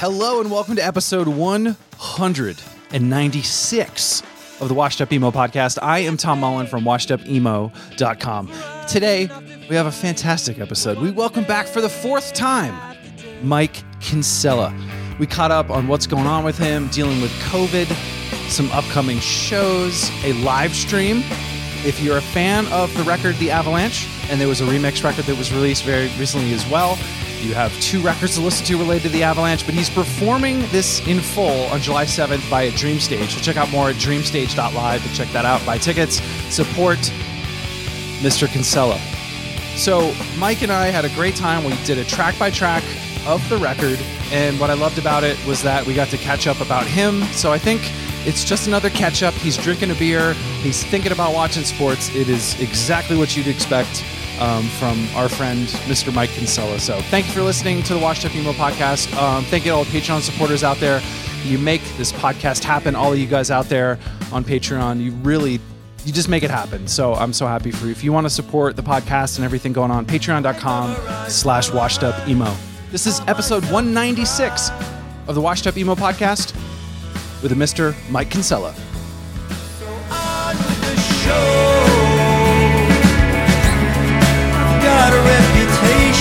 Hello and welcome to episode 196 of the Washed Up Emo podcast. I am Tom Mullen from washedupemo.com. Today, we have a fantastic episode. We welcome back for the fourth time Mike Kinsella. We caught up on what's going on with him, dealing with COVID, some upcoming shows, a live stream. If you're a fan of the record The Avalanche, and there was a remix record that was released very recently as well, you have two records to listen to related to the Avalanche, but he's performing this in full on July 7th by at Dreamstage. So check out more at dreamstage.live to check that out. Buy tickets, support Mr. Kinsella. So Mike and I had a great time. We did a track by track of the record, and what I loved about it was that we got to catch up about him. So I think it's just another catch up. He's drinking a beer, he's thinking about watching sports. It is exactly what you'd expect um, from our friend, Mr. Mike Kinsella. So thank you for listening to the Washed Up Emo podcast. Um, thank you to all the Patreon supporters out there. You make this podcast happen. All of you guys out there on Patreon, you really you just make it happen. So I'm so happy for you. If you want to support the podcast and everything going on, patreon.com slash washed up emo. This is episode 196 of the Washed Up Emo podcast with a Mr. Mike Kinsella. on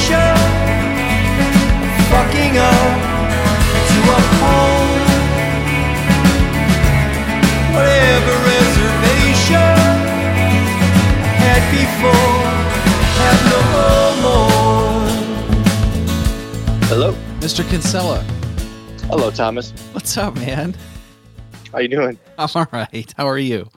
reputation fucking up to uphold whatever reservation I had before. Have no more. Hello. Mr. Kinsella, Hello, Thomas. what's up, man? How you doing? I'm all right. How are you?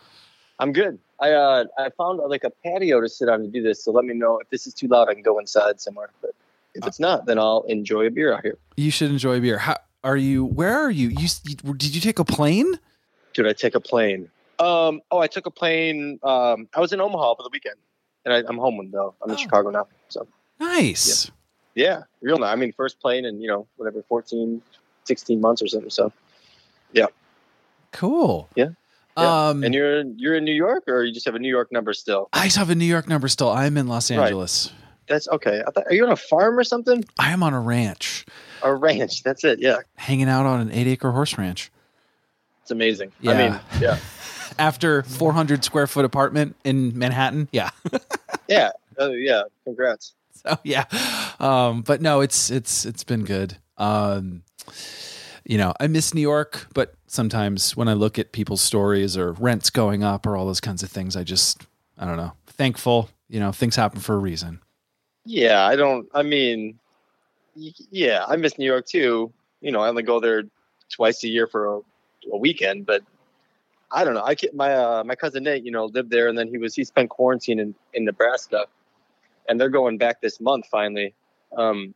I'm good. I uh I found uh, like a patio to sit on to do this, so let me know if this is too loud. I can go inside somewhere. But if it's not, then I'll enjoy a beer out here. You should enjoy a beer. How are you? Where are you? You you- did you take a plane? Did I take a plane? Um. Oh, I took a plane. Um. I was in Omaha for the weekend, and I, I'm home though. I'm in Oh. Chicago now. So Nice. yeah, real nice. I mean, first plane in you know whatever 14, 16 months or something. So yeah. Cool. Yeah. Yeah. Um, and you're you're in New York, or you just have a New York number still? I just have a New York number still. I'm in Los Right. Angeles. That's okay. I thought, are you on a farm or something? I am on a ranch, A ranch. That's it. Yeah, hanging out on an eight acre horse ranch. it's amazing. Yeah. I mean, yeah. After 400 square foot apartment in Manhattan. Yeah. Yeah. Oh, yeah. Congrats. So yeah. Um, but no, it's it's it's been good. Um, you know, I miss New York, but sometimes when I look at people's stories or rents going up or all those kinds of things, I just I don't know. Thankful, you know, things happen for a reason. Yeah. I don't, I mean, yeah, I miss New York too. You know, I only go there twice a year for a, a weekend, but I don't know. I get my, uh, my cousin Nate, you know, lived there and then he was, he spent quarantine in, in Nebraska and they're going back this month finally. Um,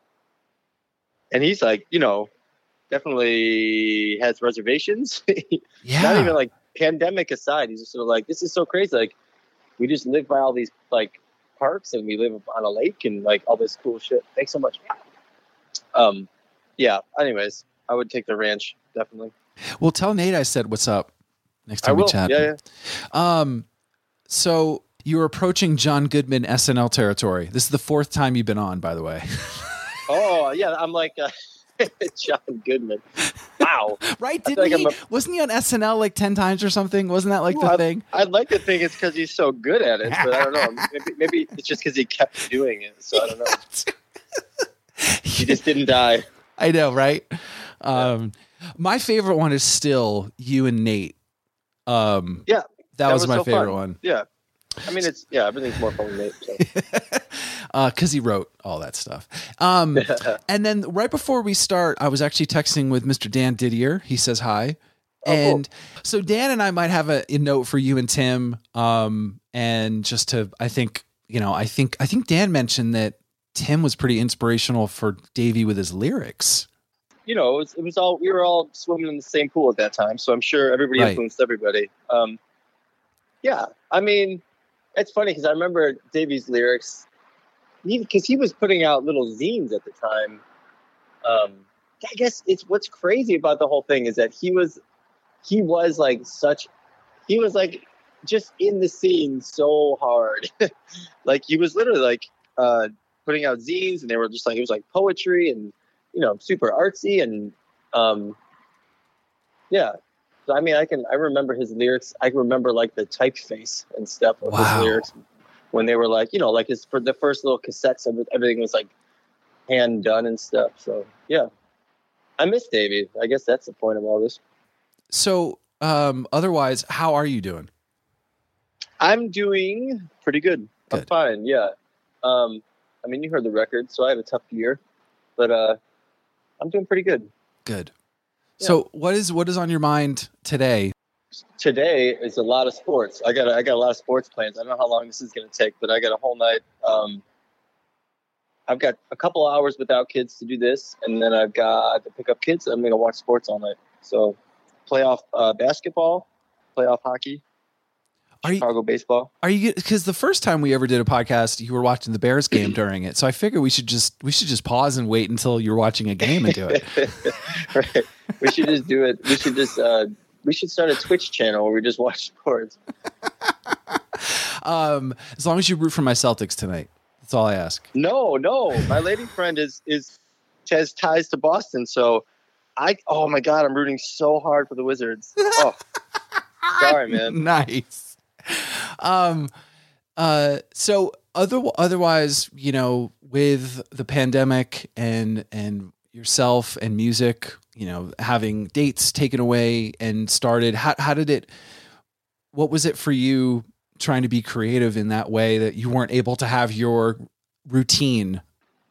and he's like, you know, definitely has reservations. Yeah. not even like pandemic aside, he's just sort of like, this is so crazy. Like, we just live by all these like parks and we live on a lake and like all this cool shit. Thanks so much. Um, yeah. Anyways, I would take the ranch definitely. well, tell Nate I said what's up next time we chat. Yeah, yeah. Um, so you're approaching John Goodman SNL territory. This is the fourth time you've been on, by the way. Oh, yeah. I'm like uh, John Goodman. Wow. right? Didn't like he? I'm Wasn't he on SNL like ten times or something? Wasn't that like the Well, thing? I'd like to think it's because he's so good at it, but I don't know. Maybe, maybe it's just because he kept doing it. So I don't know. He just didn't die. I know, right? Um, my favorite one is still you and Nate. Um, Yeah, that, was, my so favorite fun. one Yeah. I mean, it's, yeah, everything's more fun with Nate. So. because he wrote all that stuff. Um, and then right before we start, I was actually texting with Mr. Dan Didier. He says hi. Oh, cool. and so Dan and I might have a, a note for you and Tim. Um, and just to, I think, you know, I think, I think Dan mentioned that Tim was pretty inspirational for Davey with his lyrics. you know, it was, it was all we were all swimming in the same pool at that time, so I'm sure everybody Right. influenced everybody. Um, yeah, I mean, it's funny because I remember Davey's lyrics, because he, was putting out little zines at the time. Um, I guess it's what's crazy about the whole thing is that he was, he was like such, he was like just in the scene so hard, like he was literally like uh, putting out zines, and they were just like it was like poetry and you know super artsy and Um, yeah. So I mean, I can I remember his lyrics. I remember like the typeface and stuff of Wow. his lyrics when they were like, you know, like his for the first little cassettes, every- everything was like hand done and stuff. So yeah, I miss Davey. I guess that's the point of all this. So, um, otherwise, how are you doing? I'm doing pretty good. I'm Good. fine. Yeah. Um, I mean, you heard the record, so I had a tough year, but uh, I'm doing pretty good. Good. So, what is what is on your mind today? Today is a lot of sports. I got a, I got a lot of sports plans. I don't know how long this is going to take, but I got a whole night. Um, I've got a couple hours without kids to do this, and then I've got to pick up kids. I'm going to watch sports all night. So, playoff uh, basketball, playoff hockey, Are you Chicago baseball. are you because the first time we ever did a podcast, you were watching the Bears game during it. So I figured we should just we should just pause and wait until you're watching a game and do it. right. We should just do it. We should just uh, we should start a Twitch channel where we just watch sports. um, as long as you root for my Celtics tonight, that's all I ask. No, no, my lady friend is is has ties to Boston, so I oh my god, I'm rooting so hard for the Wizards. Oh, sorry, man. nice. Um, uh, so other otherwise, you know, with the pandemic and and yourself and music, you know, having dates taken away and started, how how did it? What was it for you trying to be creative in that way that you weren't able to have your routine?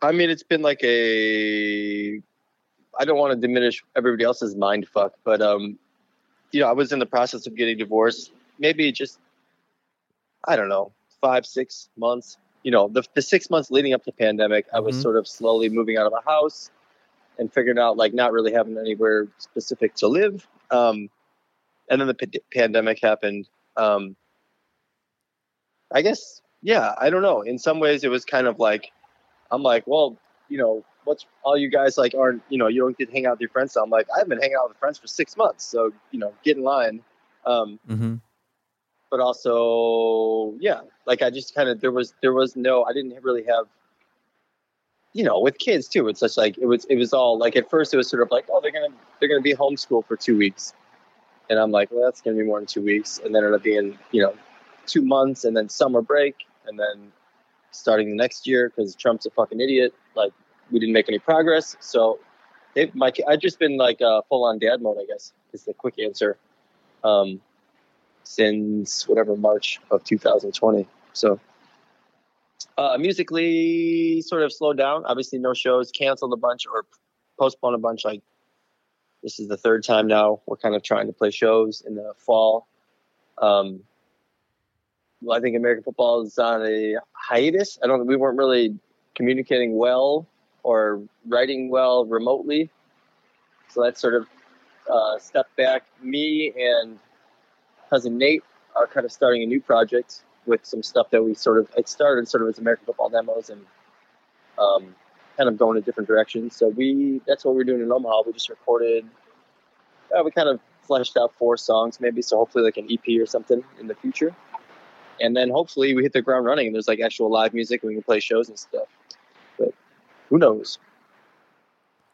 I mean, it's been like a. I don't want to diminish everybody else's mind fuck, but um, you know, I was in the process of getting divorced. Maybe just, I don't know, five six months. You know, the the six months leading up to pandemic, I was Mhm. sort of slowly moving out of a house and figuring out like not really having anywhere specific to live. Um, and then the p- pandemic happened. Um, I guess, yeah, I don't know. In some ways, it was kind of like, I'm like, well, you know, what's all you guys like aren't, you know, you don't get to hang out with your friends. So I'm like, I've been hanging out with friends for six months. So, you know, get in line. Um, Mm-hmm. But also, yeah, like I just kind of, there was, there was no, I didn't really have, you know, with kids too, it's just like, it was, it was all like, at first it was sort of like, oh, they're to, they're to be homeschooled for two weeks. And I'm like, well, that's to be more than two weeks. And then it'll be in, you know, two months and then summer break. And then starting the next year because Trump's a fucking idiot. Like we didn't make any progress. So they, my, I've just been like uh, full on dad mode, I guess is the quick answer. Um, since whatever March of 2020. So uh, musically, sort of slowed down. Obviously, no shows, canceled a bunch or postponed a bunch. Like this is the third time now. We're kind of trying to play shows in the fall. Um, well, I think American football is on a hiatus. I don't. We weren't really communicating well or writing well remotely, so that sort of uh, stepped back. Me and cousin Nate are kind of starting a new project with some stuff that we sort of it started sort of as American football demos and um, kind of going in different directions. So we that's what we're doing in Omaha. We just recorded. Uh, we kind of fleshed out four songs maybe, so hopefully like an EP or something in the future. And then hopefully we hit the ground running and there's like actual live music and we can play shows and stuff. But who knows?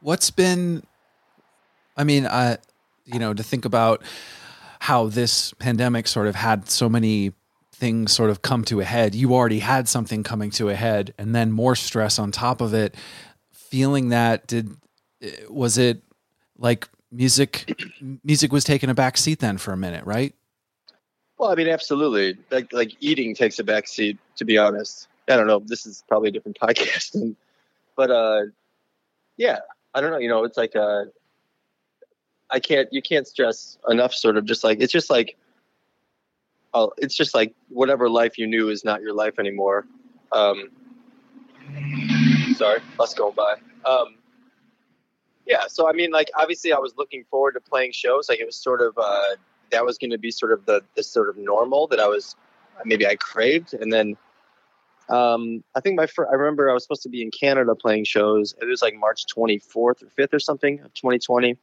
What's been, I mean, I, you know, to think about how this pandemic sort of had so many things sort of come to a head. You already had something coming to a head, and then more stress on top of it. Feeling that did was it like music? Music was taking a back seat then for a minute, right? Well, I mean, absolutely. Like like eating takes a back seat, to be honest. I don't know. This is probably a different podcast, but uh, yeah, I don't know. You know, it's like uh, I can't. You can't stress enough. Sort of just like it's just like, oh, it's just like whatever life you knew is not your life anymore. Um, sorry, bus going by. Um, yeah, so I mean, like obviously, I was looking forward to playing shows. Like it was sort of uh, that was going to be sort of the the sort of normal that I was maybe I craved, and then um, I think my fir- I remember I was supposed to be in Canada playing shows. It was like March 24th or 5th or something of 2020.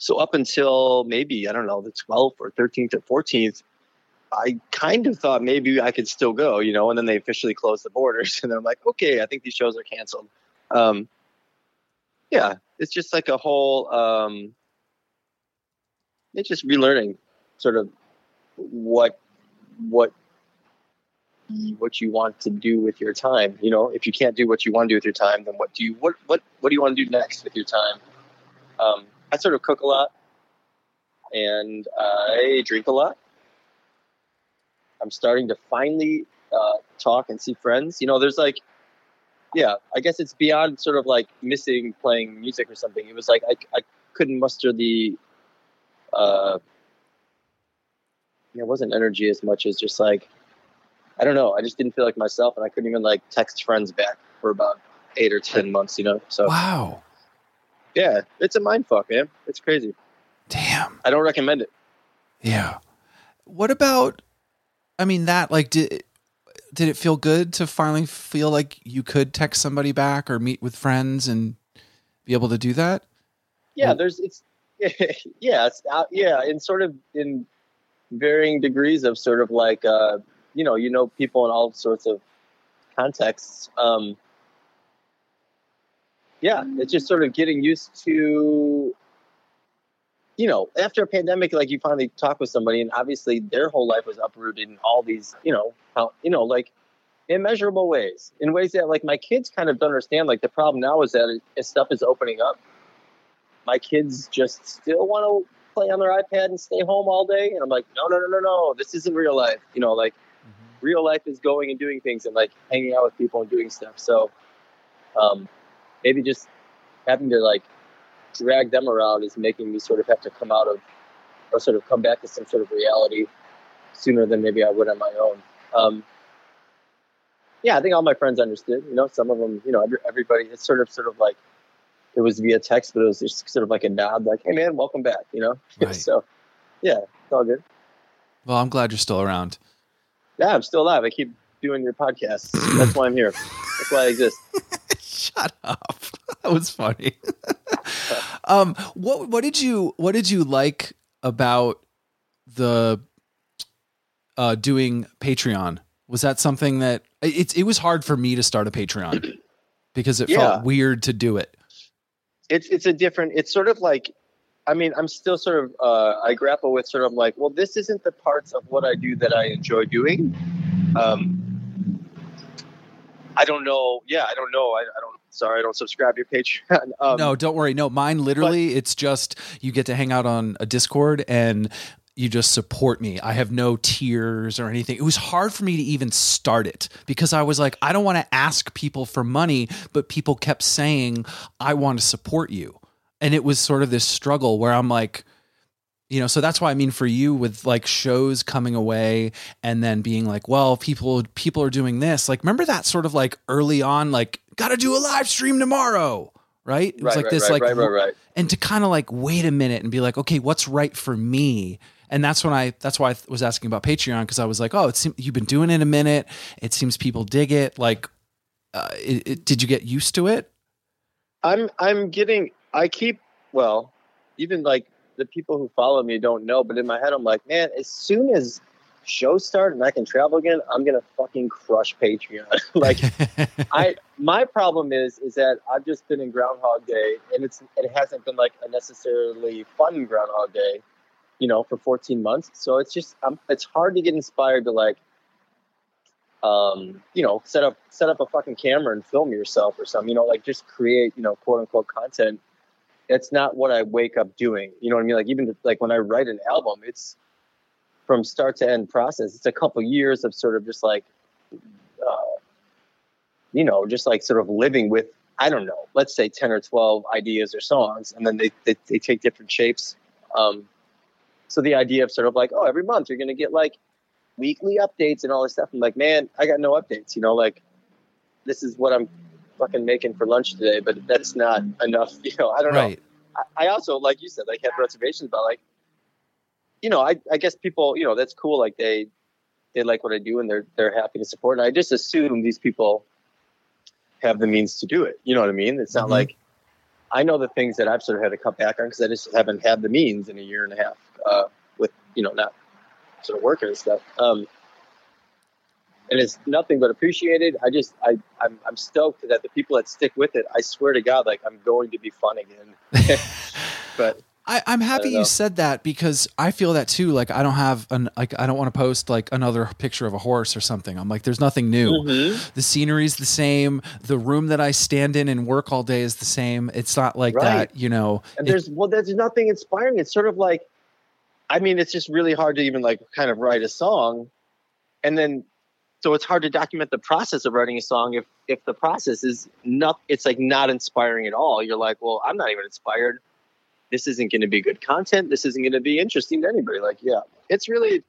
So up until maybe I don't know the 12th or 13th or 14th, I kind of thought maybe I could still go, you know. And then they officially closed the borders, and I'm like, okay, I think these shows are canceled. Um, yeah, it's just like a whole um it's just relearning sort of what what what you want to do with your time you know if you can't do what you want to do with your time then what do you what what what do you want to do next with your time um i sort of cook a lot and i drink a lot i'm starting to finally uh, talk and see friends you know there's like yeah i guess it's beyond sort of like missing playing music or something it was like i, I couldn't muster the uh it wasn't energy as much as just like I don't know. I just didn't feel like myself, and I couldn't even like text friends back for about eight or ten months. You know, so Wow. Yeah, it's a mind fuck, man. It's crazy. Damn. I don't recommend it. Yeah. What about I mean that like did did it feel good to finally feel like you could text somebody back or meet with friends and be able to do that? Yeah, Well- there's it's yeah, it's out, yeah, in sort of in varying degrees of sort of like uh, you know, you know people in all sorts of contexts. Um, yeah, it's just sort of getting used to you know, after a pandemic, like you finally talk with somebody, and obviously their whole life was uprooted in all these, you know, how you know, like immeasurable ways, in ways that like my kids kind of don't understand. Like the problem now is that as stuff is opening up, my kids just still want to play on their iPad and stay home all day, and I'm like, no, no, no, no, no, this isn't real life. You know, like real life is going and doing things and like hanging out with people and doing stuff. So, um, maybe just having to like drag them around is making me sort of have to come out of or sort of come back to some sort of reality sooner than maybe I would on my own. Um, yeah, I think all my friends understood. You know, some of them, you know, everybody. It's sort of, sort of like it was via text, but it was just sort of like a nod, like, "Hey, man, welcome back." You know, Right. so yeah, it's all good. Well, I'm glad you're still around. Yeah, I'm still alive. I keep doing your podcast. That's why I'm here. That's why I exist. Shut up. That was funny. um what what did you what did you like about the uh doing Patreon? Was that something that it it was hard for me to start a Patreon because it Yeah. felt weird to do it. it's it's a different it's sort of like i mean i'm still sort of uh, i grapple with sort of like well this isn't the parts of what i do that i enjoy doing um i don't know yeah i don't know i, I don't sorry i don't subscribe to your patreon um, no, don't worry. No, mine literally it's just you get to hang out on a Discord and you just support me. I have no tears or anything. It was hard for me to even start it because I was like, I don't want to ask people for money, but people kept saying, I want to support you. And it was sort of this struggle where I'm like, you know, so that's why I mean for you with like shows coming away and then being like, well, people people are doing this. Like remember that sort of like early on like got to do a live stream tomorrow, right? It was right, like right, this right, like and to kind of like wait a minute and be like, okay, what's right for me? And that's when I that's why I was asking about Patreon because I was like, oh, it's you've been doing it a minute. It seems people dig it. Like, uh, it, it, did you get used to it? i'm i'm getting i keep well even like the people who follow me don't know but in my head i'm like man as soon as shows start and i can travel again i'm gonna fucking crush patreon like I my problem is is that I've just been in Groundhog Day, and it's it hasn't been like a necessarily fun Groundhog Day, you know, for 14 months. So it's just um, it's hard to get inspired to like, um, you know, set up set up a fucking camera and film yourself or something. You know, like just create you know quote unquote content. It's not what I wake up doing. You know what I mean? Like even like when I write an album, it's from start to end process. It's a couple years of sort of just like. Uh, you know, just like sort of living with, I don't know, let's say 10 or 12 ideas or songs, and then they, they, they take different shapes. Um, so the idea of sort of like, oh, every month you're to get like weekly updates and all this stuff. I'm like, man, I got no updates, you know, like this is what I'm fucking making for lunch today, but that's not enough. You know, I don't know. right. I, I also, like you said, like have reservations about like, you know, I, I guess people, you know, that's cool. Like they, they like what I do and they're, they're happy to support. And I just assume these people have the means to do it. You know what I mean? It's not Mhm. like I know the things that I've sort of had to cut back on because I just haven't had the means in a year and a half uh, with, you know, not sort of working and stuff. Um, and it's nothing but appreciated. I just I I'm, I'm stoked that the people that stick with it. I swear to God, like I'm going to be fun again. but I, I'm happy know. you said that because I feel that too. Like I don't have an like I don't want to post like another picture of a horse or something. I'm like, there's nothing new. Mhm. The scenery's the same. The room that I stand in and work all day is the same. It's not like Right. that, you know. and it- there's well, there's nothing inspiring. It's sort of like, I mean, it's just really hard to even like kind of write a song, and then so it's hard to document the process of writing a song if if the process is not it's like not inspiring at all. You're like, well, I'm not even inspired. This isn't going to be good content. This isn't going to be interesting to anybody. Like, yeah, it's really.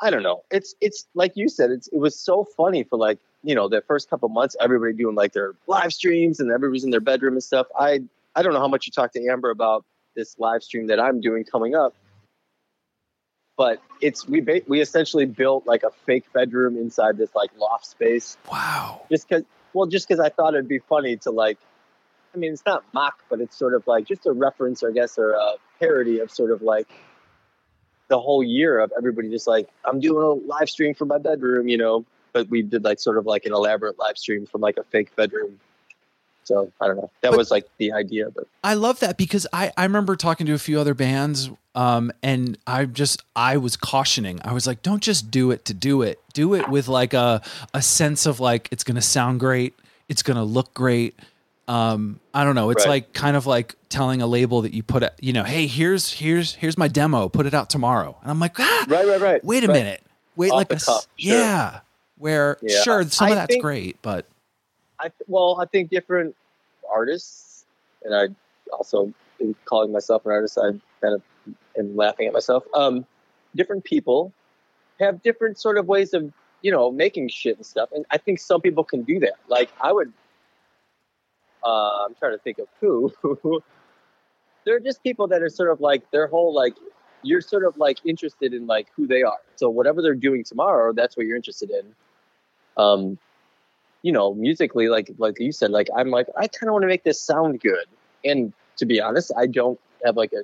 I don't know. It's it's like you said. It's it was so funny for like you know the first couple months. Everybody doing like their live streams and everybody's in their bedroom and stuff. I I don't know how much you talked to Amber about this live stream that I'm doing coming up, but it's we ba- we essentially built like a fake bedroom inside this like loft space wow. just because well just because I thought it'd be funny to like. I mean, it's not mock, but it's sort of like just a reference, I guess, or a parody of sort of like the whole year of everybody just like I'm doing a live stream from my bedroom, you know. But we did like sort of like an elaborate live stream from like a fake bedroom. So I don't know. That But- was like the idea, but I love that because I, I remember talking to a few other bands um, and I just I was cautioning. I was like, don't just do it to do it. Do it with like a a sense of like it's gonna sound great, it's gonna look great. Um, I don't know. It's Right. like kind of like telling a label that you put it, you know, hey, here's here's here's my demo, put it out tomorrow. And I'm like, ah, right, right, right. wait a right. minute. Wait Off like a cuff, sure. yeah. Where Yeah. sure, some of that's think- great, but I well, I think different artists, and I also in calling myself an artist, I kind of am laughing at myself. Um, different people have different sort of ways of you know making shit and stuff, and I think some people can do that. Like I would, uh, I'm trying to think of who. They're just people that are sort of like their whole like you're sort of like interested in like who they are. So whatever they're doing tomorrow, that's what you're interested in. Um, you know, musically, like like you said, like I'm like I kind of want to make this sound good. And to be honest, I don't have like a.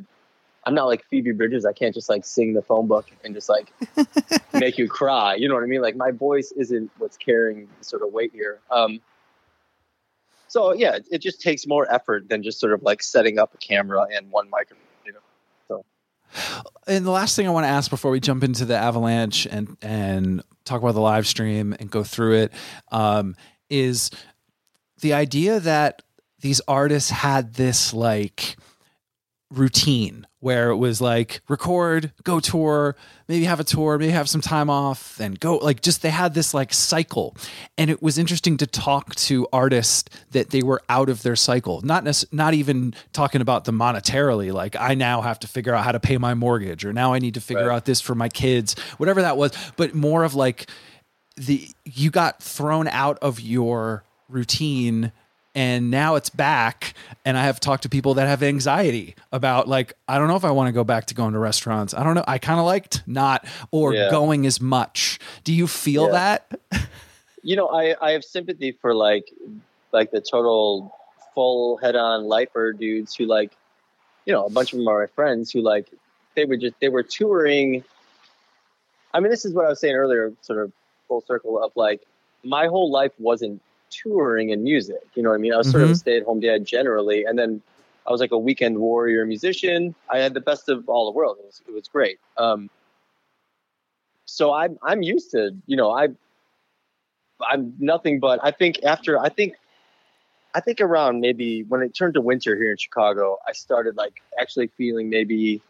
I'm not like Phoebe Bridgers. I can't just like sing the phone book and just like make you cry. You know what I mean? Like my voice isn't what's carrying sort of weight here. Um, so yeah, it, it just takes more effort than just sort of like setting up a camera and one microphone. You know. So. And the last thing I want to ask before we jump into the avalanche and and talk about the live stream and go through it um, is the idea that these artists had this like routine where it was like record, go tour, maybe have a tour, maybe have some time off, then go. Like just they had this like cycle, and it was interesting to talk to artists that they were out of their cycle. Not nec- not even talking about them monetarily. Like I now have to figure out how to pay my mortgage, or now I need to figure Right. out this for my kids, whatever that was. But more of like the you got thrown out of your routine and now it's back and i have talked to people that have anxiety about like i don't know if i want to go back to going to restaurants i don't know i kind of liked not or Yeah. going as much do you feel Yeah. that you know i i have sympathy for like like the total full head-on lifer dudes who like you know a bunch of them are my friends who like they were just they were touring i mean this is what i was saying earlier sort of full circle of like my whole life wasn't touring and music you know what i mean? I was sort of a Mhm. stay-at-home dad generally and then i was like a weekend warrior musician. I had the best of all the world it was, it was great. Um so i'm i'm used to you know i I'm nothing but I think after I think I think around maybe when it turned to winter here in Chicago, I started like actually feeling maybe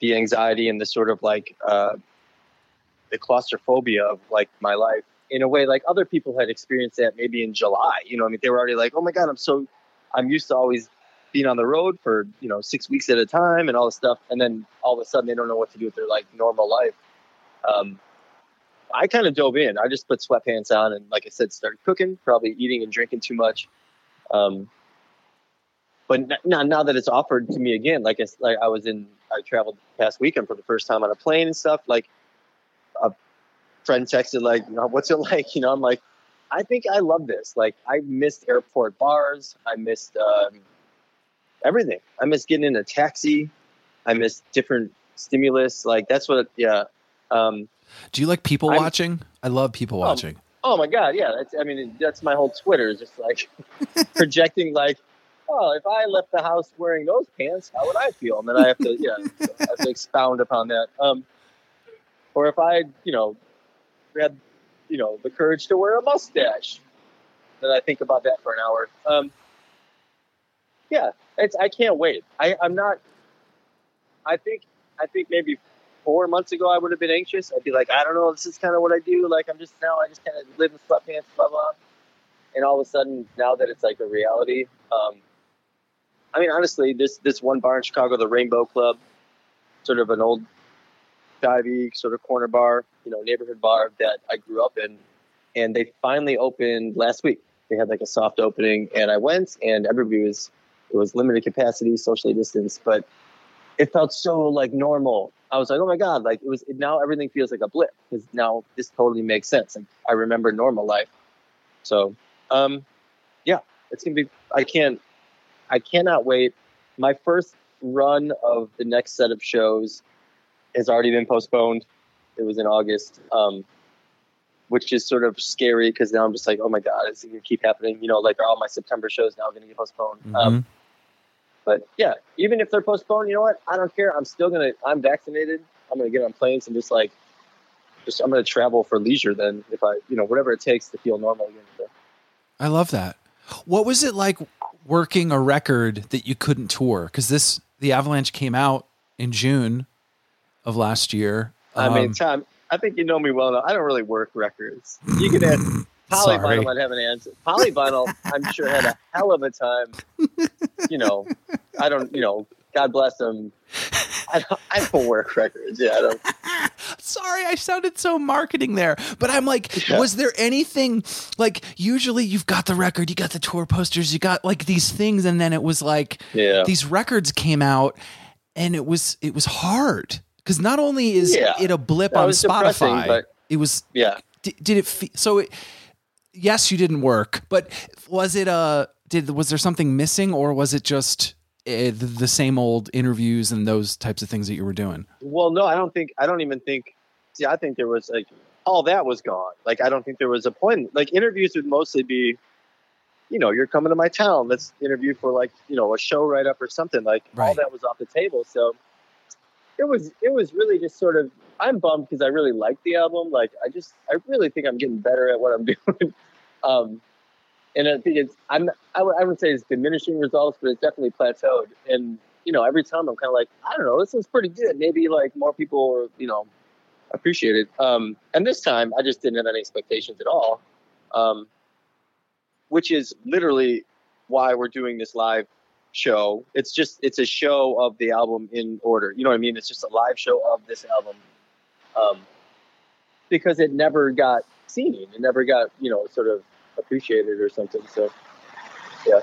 the anxiety and the sort of like uh, the claustrophobia of like my life in a way like other people had experienced that maybe in July. You know, I mean they were already like, oh my god, I'm so I'm used to always being on the road for you know six weeks at a time and all this stuff, and then all of a sudden they don't know what to do with their like normal life. Um, I kind of dove in. I just put sweatpants on and, like I said, started cooking, probably eating and drinking too much. Um, but now, now that it's offered to me again, like I, like I was in, I traveled past weekend for the first time on a plane and stuff. Like friend texted, like, you know, what's it like? You know, I'm like, I think I love this. Like, I missed airport bars. I missed um, everything. I missed getting in a taxi. I missed different stimulus. Like, that's what, yeah. Um, Do you like people I'm- watching? I love people Oh, watching. Oh my god, yeah. That's I mean that's my whole Twitter is just like projecting like, oh, if I left the house wearing those pants, how would I feel? And then I have to yeah, I have to expound upon that. Um, or if I you know had you know the courage to wear a mustache, then I think about that for an hour. Um, yeah, it's I can't wait. I I'm not. I think I think maybe four months ago I would have been anxious. I'd be like, I don't know, this is kind of what I do. Like I'm just now I just kind of live in sweatpants, blah blah. And all of a sudden, now that it's like a reality, um, I mean, honestly, this this one bar in Chicago, the Rainbow Club, sort of an old divey sort of corner bar, you know, neighborhood bar that I grew up in, and they finally opened last week. They had like a soft opening, and I went, and everybody was it was limited capacity, socially distanced, but it felt so like normal. I was like, oh my god, like it was now everything feels like a blip because now this totally makes sense. Like I remember normal life. So, um, yeah, it's gonna be. I can't. I cannot wait. My first run of the next set of shows has already been postponed. It was in August, um, which is sort of scary because now I'm just like, oh my god, is it gonna keep happening? You know, like all my September shows now going to get postponed? Um, Mhm. but yeah, even if they're postponed, you know what? I don't care. I'm still gonna. I'm vaccinated. I'm gonna get on planes and just like, just I'm gonna travel for leisure. Then if I, you know, whatever it takes to feel normal again. So, I love that. What was it like working a record that you couldn't tour? Because this, the Avalanche came out in June of last year. I mean, Um, Tom, I think you know me well enough. I don't really work records. You can ask. Polyvinyl might have an answer. Polyvinyl, I'm sure had a hell of a time. You know, I don't. You know, God bless them. I don't, I don't work records. Yeah, I don't. Sorry, I sounded so marketing there. But I'm like, Yeah. was there anything like usually you've got the record, you got the tour posters, you got like these things, and then it was like Yeah. these records came out and it was it was hard. Because not only is Yeah. it a blip That on Spotify, but- it was Yeah. did, did it fe- so it, yes you didn't work but was it uh did was there something missing or was it just uh, the, the same old interviews and those types of things that you were doing Well, no, I don't think. I don't even think. See, I think there was like all that was gone. Like, I don't think there was a point. Like, interviews would mostly be, you know, you're coming to my town. Let's interview for like, you know, a show write up or something. Like, all Right. that was off the table. So it was. It was really just sort of. I'm bummed because I really like the album. Like, I just, I really think I'm getting better at what I'm doing. um, and I think it's. I'm. I would- I wouldn't say it's diminishing results, but it's definitely plateaued. And you know, every time I'm kind of like, I don't know, this is pretty good. Maybe like more people, are, you know, appreciate it. Um, and this time, I just didn't have any expectations at all, um, which is literally why we're doing this live show. It's just it's a show of the album in order. You know what I mean? It's just a live show of this album, um, because it never got seen. It never got you know sort of appreciated or something. So yeah,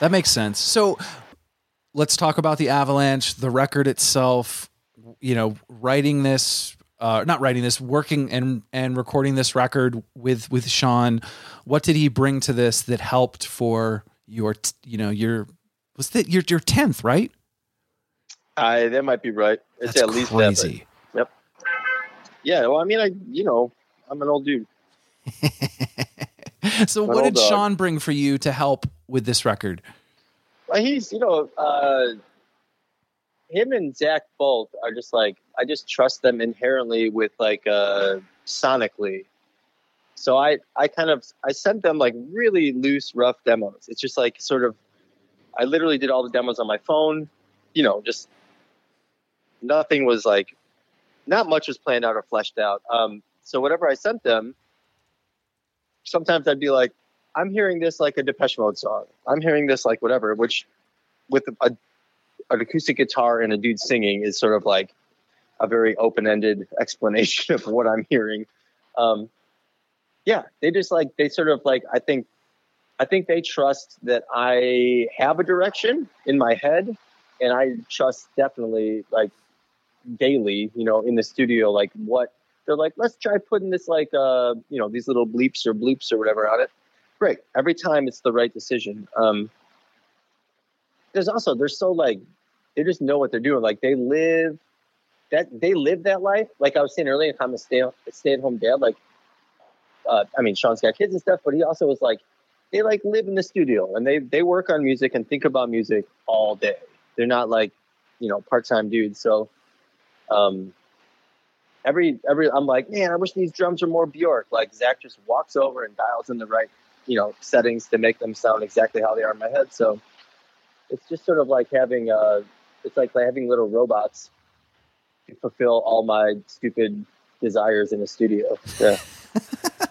that makes sense so let's talk about the avalanche the record itself you know writing this uh, not writing this working and and recording this record with with sean what did he bring to this that helped for your you know your was that your your 10th right I that might be right. It's That's at least that. but- crazy Yeah, well, I mean, I you know, I'm an old dude. so what did dog. sean bring for you to help with this record Well, he's you know, uh, him and Zach both are just like I just trust them inherently with like uh, sonically. So I I kind of I sent them like really loose, rough demos. It's just like sort of I literally did all the demos on my phone. You know, just nothing was like not much was planned out or fleshed out. Um, so whatever I sent them, sometimes I'd be like, I'm hearing this like a Depeche Mode song. I'm hearing this like whatever, which with a, an acoustic guitar and a dude singing is sort of like a very open-ended explanation of what I'm hearing. Um, yeah, they just like they sort of like I think I think they trust that I have a direction in my head, and I trust definitely like daily, you know, in the studio, like what they're like. Let's try putting this like uh you know these little bleeps or bloops or whatever on it. Great, every time it's the right decision. Um, there's also they're so like they just know what they're doing. Like they live that they live that life. Like I was saying earlier, if I'm a stay stay at home dad, like uh, I mean, Sean's got kids and stuff, but he also was like they like live in the studio and they they work on music and think about music all day. They're not like you know part time dudes. So um, every every I'm like, man, I wish these drums were more Bjork. Like Zach just walks over and dials in the right you know settings to make them sound exactly how they are in my head. So it's just sort of like having uh, it's like having little robots to fulfill all my stupid desires in a studio. Yeah.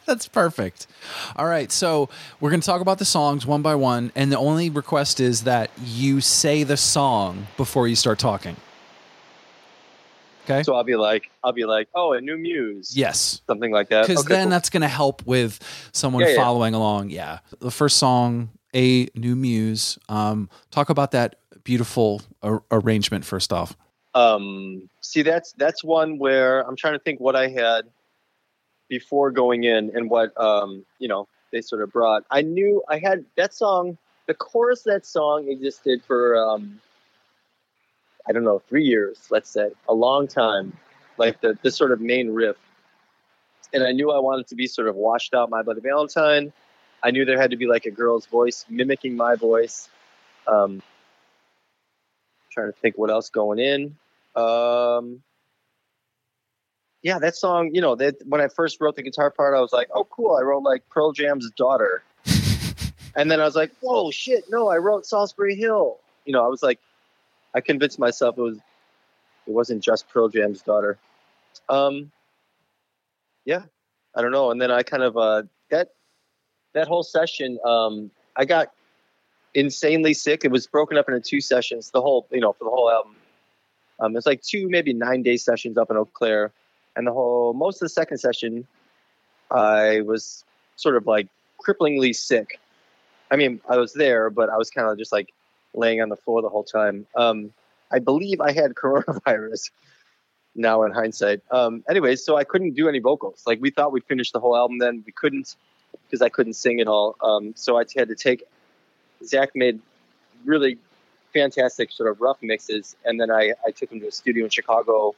That's perfect. All right, so we're going to talk about the songs one by one, and the only request is that you say the song before you start talking. Okay. So I'll be like, I'll be like, oh, a new muse. yes, Something like that. because Okay, then cool. that's going to help with someone Yeah, yeah. following along. Yeah. The first song, a new muse. Um, talk about that beautiful ar- arrangement first off. um see that's that's one where i'm trying to think what i had before going in and what um you know they sort of brought. I knew i had that song the chorus that song existed for um i don't know three years let's say a long time like the the sort of main riff. And i knew i wanted to be sort of washed out my bloody valentine. I knew there had to be like a girl's voice mimicking my voice. Um trying to think what else going in. Um, yeah, that song, you know, that when I first wrote the guitar part, I was like, oh, cool. I wrote like Pearl Jam's daughter. and then I was like, whoa, shit. No, I wrote Solsbury Hill. You know, I was like, I convinced myself it was, it wasn't just Pearl Jam's daughter. Um, yeah, I don't know. And then I kind of, uh, that, that whole session, um, I got insanely sick. It was broken up into two sessions, the whole, you know, for the whole album. Um, it's like two, maybe nine day sessions up in Eau Claire, and the whole most of the second session, I was sort of like cripplingly sick. I mean, I was there, but I was kind of just like laying on the floor the whole time. Um, I believe I had coronavirus. Now in hindsight, um, anyways, so I couldn't do any vocals. Like we thought we'd finish the whole album, then we couldn't because I couldn't sing at all. Um, so I had to take. Zach made really fantastic sort of rough mixes and then I, I took him to a studio in chicago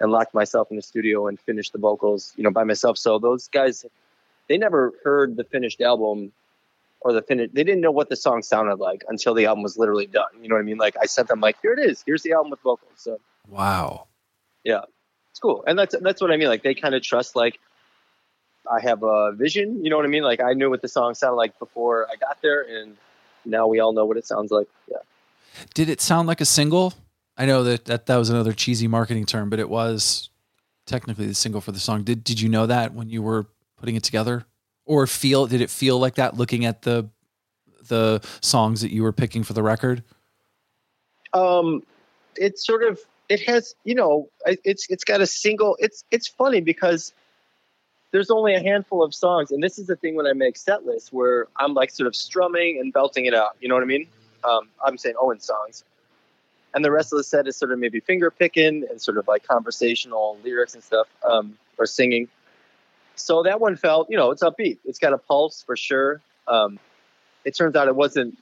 and locked myself in the studio and finished the vocals you know by myself. So those guys they never heard the finished album or the finished they didn't know what the song sounded like until the album was literally done. You know what i mean? Like i sent them like here it is. Here's the album with vocals. So Wow. Yeah, it's cool. And that's that's what i mean. Like they kind of trust like i have a vision. You know what i mean? Like i knew what the song sounded like before i got there and now we all know what it sounds like. Yeah. Did it sound like a single? I know that, that that was another cheesy marketing term, but it was technically the single for the song. Did did you know that when you were putting it together? Or feel did it feel like that looking at the the songs that you were picking for the record? um it's sort of it has you know it- it's it's got a single it's it's funny because there's only a handful of songs and this is the thing when i make set lists where i'm like sort of strumming and belting it out you know what i mean um, i'm saying owen songs and the rest of the set is sort of maybe finger picking and sort of like conversational lyrics and stuff um, or singing. So that one felt you know it's upbeat. It's got a pulse for sure. Um, it turns out it wasn't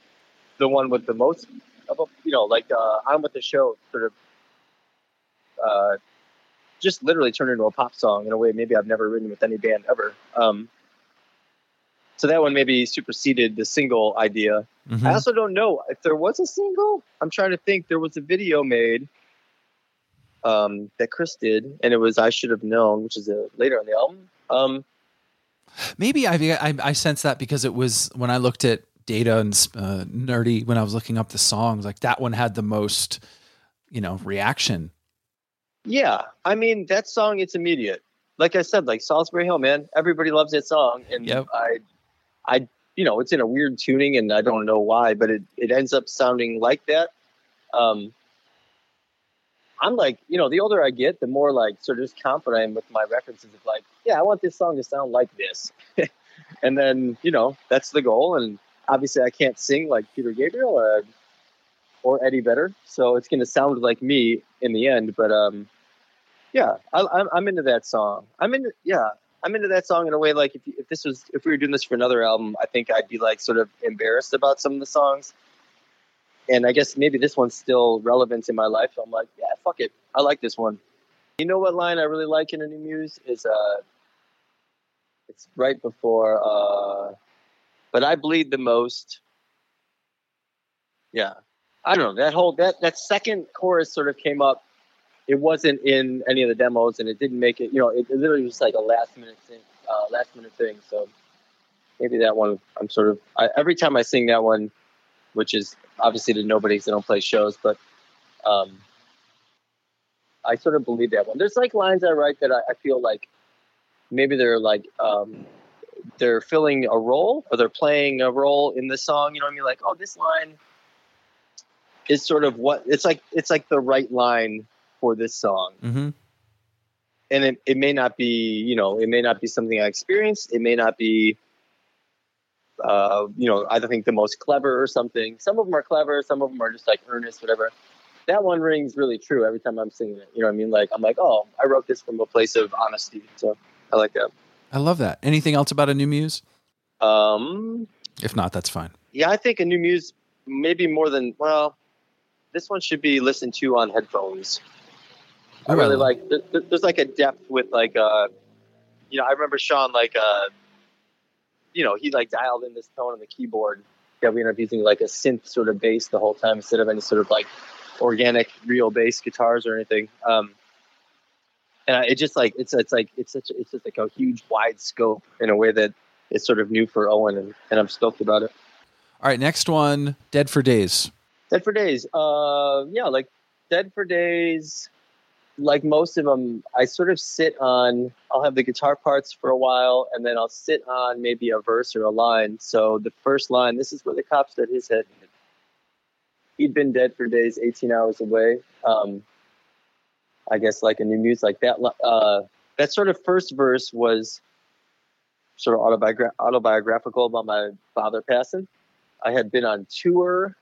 the one with the most of a, you know, like uh, on with the show, sort of, uh, just literally turned into a pop song in a way maybe I've never written with any band ever. Um, so that one maybe superseded the single idea. Mhm. I also don't know if there was a single. I'm trying to think. There was a video made um, that Chris did, and it was "I Should Have Known," which is uh later on the album. Um, Maybe I, I I sense that because it was when I looked at data and uh, nerdy when I was looking up the songs, like that one had the most, you know, reaction. Yeah, I mean that song. It's immediate. Like I said, like Solsbury Hill, man. Everybody loves that song, and Yep. I, I, you know, it's in a weird tuning, and I don't know why, but it it ends up sounding like that. Um, I'm like, you know, the older I get, the more like sort of just confident I am with my references of like, yeah, I want this song to sound like this, and then you know that's the goal. And obviously, I can't sing like Peter Gabriel or or Eddie Vedder, so it's going to sound like me in the end. But um, yeah, I, I'm I'm into that song. I'm into yeah, I'm into that song in a way like if if this was if we were doing this for another album, I think I'd be like sort of embarrassed about some of the songs. And I guess maybe this one's still relevant in my life. So I'm like, yeah, fuck it, I like this one. You know what line I really like in a new muse is uh, it's right before uh, but I bleed the most. Yeah, I don't know that whole that that second chorus sort of came up. It wasn't in any of the demos, and it didn't make it. You know, it, it literally was like a last minute thing, uh, last minute thing. So maybe that one I'm sort of I, every time I sing that one, which is obviously to nobody because I don't play shows, but um, I sort of believe that one. There's like lines I write that I, I feel like maybe they're like um, they're filling a role or they're playing a role in the song. You know what I mean? Like, oh, this line is sort of what it's like. It's like the right line for this song. Mm-hmm. And it, it may not be, you know, it may not be something I experienced. It may not be, uh, you know, I don't think the most clever or something. Some of them are clever. Some of them are just like earnest, whatever. That one rings really true every time I'm singing it. You know what I mean? Like, I'm like, oh, I wrote this from a place of honesty. So I like that. I love that. Anything else about a new muse? Um, If not, that's fine. yeah, I think a new muse, maybe more than, well, this one should be listened to on headphones. I really like, th- th- there's like a depth with like, uh, you know, I remember Sean, like, uh, you know, he like dialed in this tone on the keyboard that we ended up using like a synth sort of bass the whole time instead of any sort of like organic real bass guitars or anything. Um, and I- it just like it's it's like it's such it's just like a huge wide scope in a way that is sort of new for Owen, and, and I'm stoked about it. All right, next one, Dead for Days. Dead for Days. Uh, yeah, like Dead for Days. Like most of them, I sort of sit on. I'll have the guitar parts for a while, and then I'll sit on maybe a verse or a line. So the first line, this is where the cop said his head. He'd been dead for days, 18 hours away. Um, I guess like a new muse like that. Uh, that sort of first verse was sort of autobiogra- autobiographical about my father passing. I had been on tour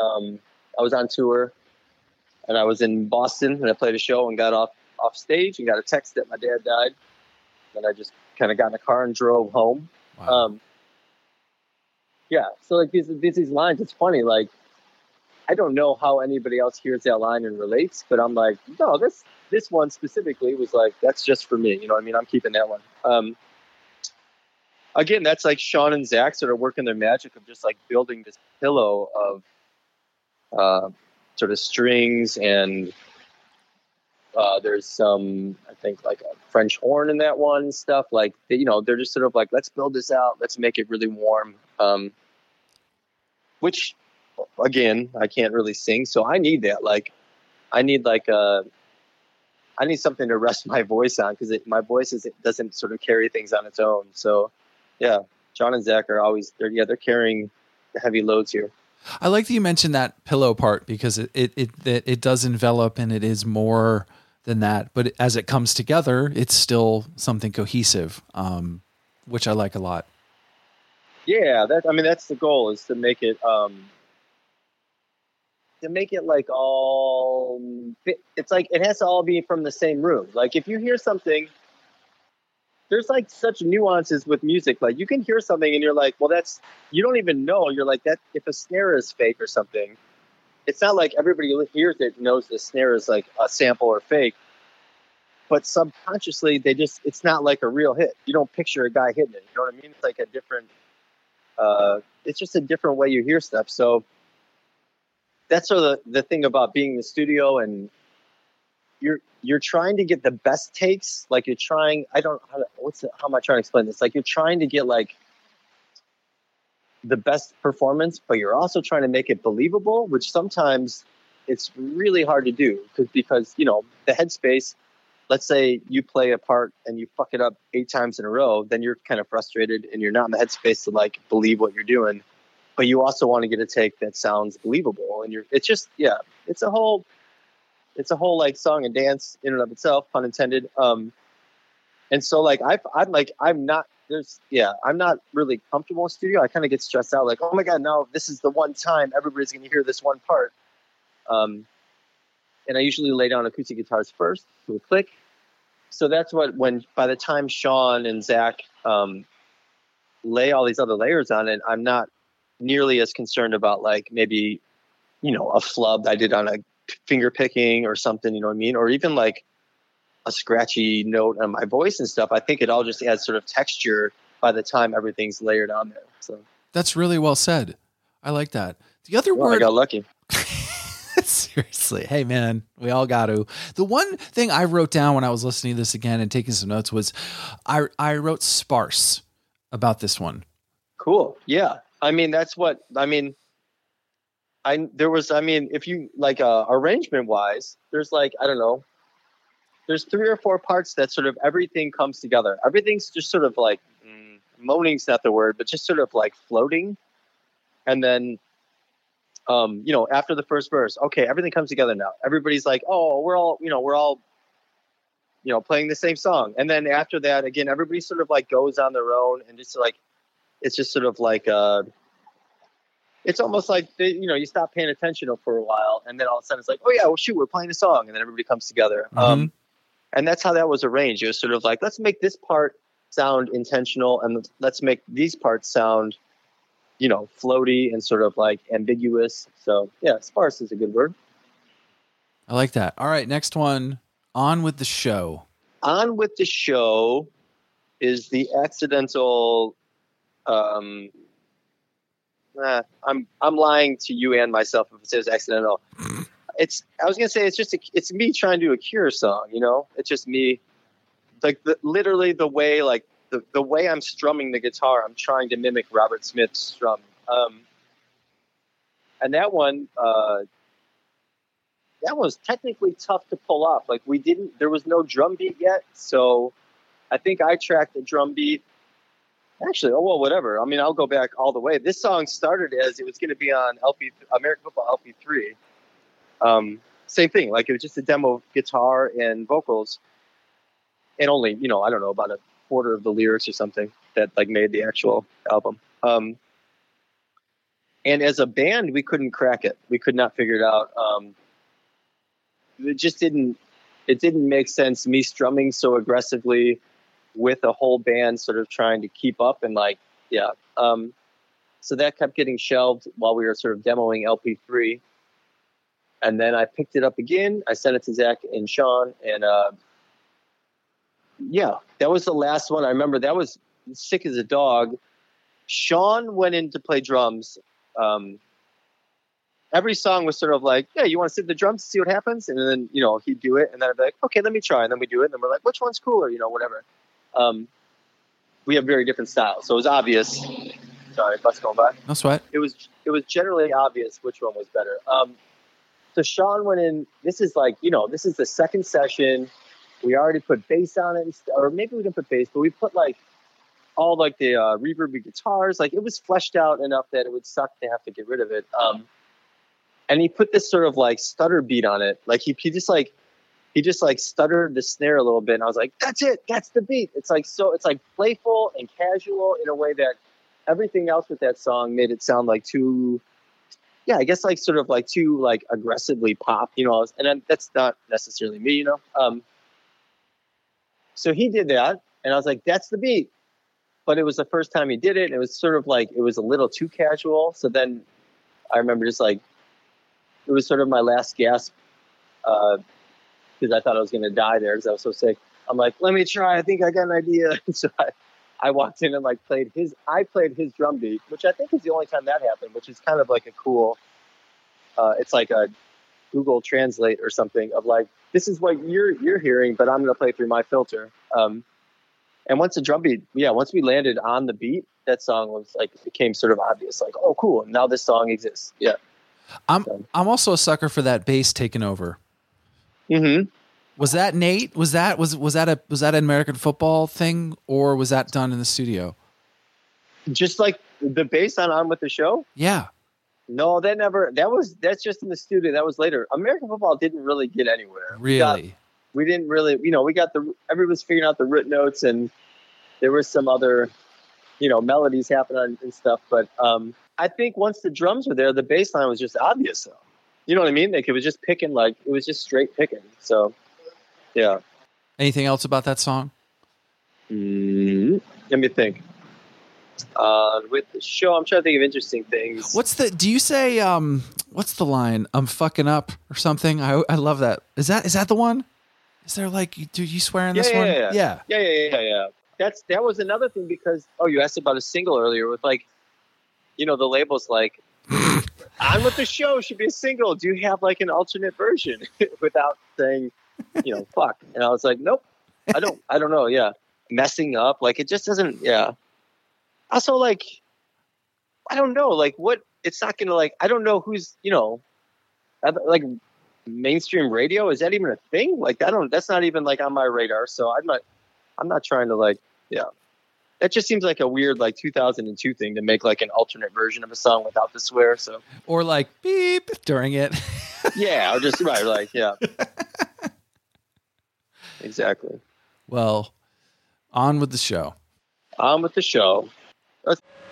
um, I was on tour and I was in Boston and I played a show and got off off stage and got a text that my dad died. And I just kind of got in a car and drove home. Wow. Um, yeah, so like these, these these lines, it's funny. Like I don't know how anybody else hears that line and relates, but I'm like, no, this this one specifically was like that's just for me. You know, what I mean, I'm keeping that one. Um, again, that's like Sean and Zach sort of working their magic of just like building this pillow of uh, sort of strings and uh, there's some I think like a French horn in that one stuff like you know they're just sort of like let's build this out. Let's make it really warm. Um, which again I can't really sing so I need that like I need like a I need something to rest my voice on because my voice is, doesn't sort of carry things on its own so yeah. John and Zach are always they're yeah they're carrying heavy loads here I like that you mentioned that pillow part because it it it, it, does envelop and it is more than that. But as it comes together, it's still something cohesive, um, which I like a lot. Yeah, that I mean that's the goal is to make it um to make it like all it's like it has to all be from the same room. Like if you hear something there's like such nuances with music. Like you can hear something and you're like, well that's you don't even know. You're like that if a snare is fake or something. It's not like everybody hears it knows the snare is like a sample or fake. But subconsciously they just it's not like a real hit. You don't picture a guy hitting it. You know what I mean? It's like a different uh, it's just a different way you hear stuff. So that's sort of the, the thing about being in the studio and you're you're trying to get the best takes. Like you're trying. I don't. How, what's the, how am I trying to explain this? Like you're trying to get like the best performance, but you're also trying to make it believable, which sometimes it's really hard to do because because you know the headspace. Let's say you play a part and you fuck it up eight times in a row, then you're kind of frustrated and you're not in the headspace to like believe what you're doing. But you also want to get a take that sounds believable, and you're. It's just yeah, it's a whole it's a whole like song and dance in and of itself, pun intended. Um, and so like I, I'm like I'm not there's yeah I'm not really comfortable in studio. I kind of get stressed out like oh my god no this is the one time everybody's gonna hear this one part. Um, and I usually lay down acoustic guitars first to a click. So that's what when by the time Sean and Zach um, lay all these other layers on it, I'm not nearly as concerned about like maybe you know a flub I did on a finger picking or something, you know what I mean? Or even like a scratchy note on my voice and stuff. I think it all just adds sort of texture by the time everything's layered on there. So That's really well said. I like that. The other well, I word got lucky. Seriously. Hey man, we all got to. The one thing I wrote down when I was listening to this again and taking some notes was I I wrote sparse about this one. Cool. Yeah. I mean, that's what I mean. I there was. I mean, if you like uh, arrangement wise, there's like I don't know. There's three or four parts that sort of everything comes together. Everything's just sort of like mm, moaning's not the word, but just sort of like floating. And then, um, you know, after the first verse, okay, everything comes together now. Everybody's like, oh, we're all, you know, we're all, you know, playing the same song. And then after that, again, everybody sort of like goes on their own and just like it's just sort of like uh it's almost like they, you know you stop paying attention for a while and then all of a sudden it's like oh yeah well shoot we're playing a song and then everybody comes together um and that's how that was arranged it was sort of like let's make this part sound intentional and let's make these parts sound you know floaty and sort of like ambiguous so yeah sparse is a good word I like that. All right, next one. On with the show. on with the show is the accidental um eh, i'm i'm lying to you and myself if it says accidental it's i was gonna say it's just a, it's me trying to do a cure song you know it's just me like the, literally the way like the, the way i'm strumming the guitar i'm trying to mimic robert smith's strum um and that one uh that was technically tough to pull off. Like we didn't, there was no drum beat yet, so I think I tracked the drum beat. Actually, oh well, whatever. I mean, I'll go back all the way. This song started as it was going to be on LP American Football LP three. Um, same thing. Like it was just a demo of guitar and vocals, and only you know I don't know about a quarter of the lyrics or something that like made the actual album. Um, and as a band, we couldn't crack it. We could not figure it out. Um, it just didn't it didn't make sense me strumming so aggressively with a whole band sort of trying to keep up and like yeah um so that kept getting shelved while we were sort of demoing lp3 and then i picked it up again. I sent it to zach and sean and uh yeah that was the last one. I remember that was sick as a dog. Sean went in to play drums um every song was sort of like, yeah, you want to sit the drums see what happens, and then you know he'd do it, and then I'd be like, okay, let me try, and then we do it, and then we're like, which one's cooler, you know, whatever. Um, we have very different styles, so it was obvious. Sorry, bus going by. No sweat. It was it was generally obvious which one was better. Um, so Sean went in. This is like you know this is the second session. We already put bass on it, st- or maybe we didn't put bass, but we put like all like the uh, reverby guitars. Like it was fleshed out enough that it would suck to have to get rid of it. Um, and he put this sort of like stutter beat on it. Like he, he just like he just like stuttered the snare a little bit, and I was like, "That's it, that's the beat." It's like so, it's like playful and casual in a way that everything else with that song made it sound like too, yeah, I guess like sort of like too like aggressively pop, you know. And then that's not necessarily me, you know. Um, so he did that, and I was like, "That's the beat." But it was the first time he did it. And it was sort of like it was a little too casual. So then I remember just like it was sort of my last gasp because I thought I was going to die there because I was so sick. I'm like, let me try. I think I got an idea. so I, I walked in and like played his. I played his drum beat, which I think is the only time that happened. Which is kind of like a cool. Uh, it's like a Google Translate or something of like this is what you're you're hearing, but I'm going to play through my filter. Um, and once the drum beat, yeah, once we landed on the beat, that song was like became sort of obvious. Like, oh, cool, now this song exists. Yeah. I'm I'm also a sucker for that bass taking over. Mm-hmm. Was that Nate? Was that was was that a was that an American football thing or was that done in the studio? Just like the bass on on with the show. Yeah. No, that never. That was that's just in the studio. That was later. American football didn't really get anywhere. We got- Really? we didn't really, you know, we got the everybody was figuring out the root notes, and there was some other, you know, melodies happening and stuff. But um, I think once the drums were there, the bass line was just obvious. Though, you know what I mean? Like it was just picking, like it was just straight picking. So, yeah. Anything else about that song? mm Let me think. Uh, with the show, I'm trying to think of interesting things. What's the do you say um what's the line? I'm fucking up or something? I I love that. Is that is that the one? Is there like do you swear in Yeah, this yeah, one? yeah, yeah. yeah. Yeah, yeah, yeah, yeah. That's that was another thing because oh, you asked about a single earlier with like, you know, the labels like, "On with the show" should be a single. Do you have like an alternate version without saying, you know, fuck? And I was like, nope, I don't. I don't know. Yeah, messing up like it just doesn't. Yeah. Also, like, I don't know. Like, what? It's not gonna like. I don't know who's you know, like mainstream radio is that even a thing like i don't that's not even like on my radar so i'm not i'm not trying to like yeah that just seems like a weird like 2002 thing to make like an alternate version of a song without the swear so Or like beep during it. yeah or just right like yeah exactly well, on with the show. on with the show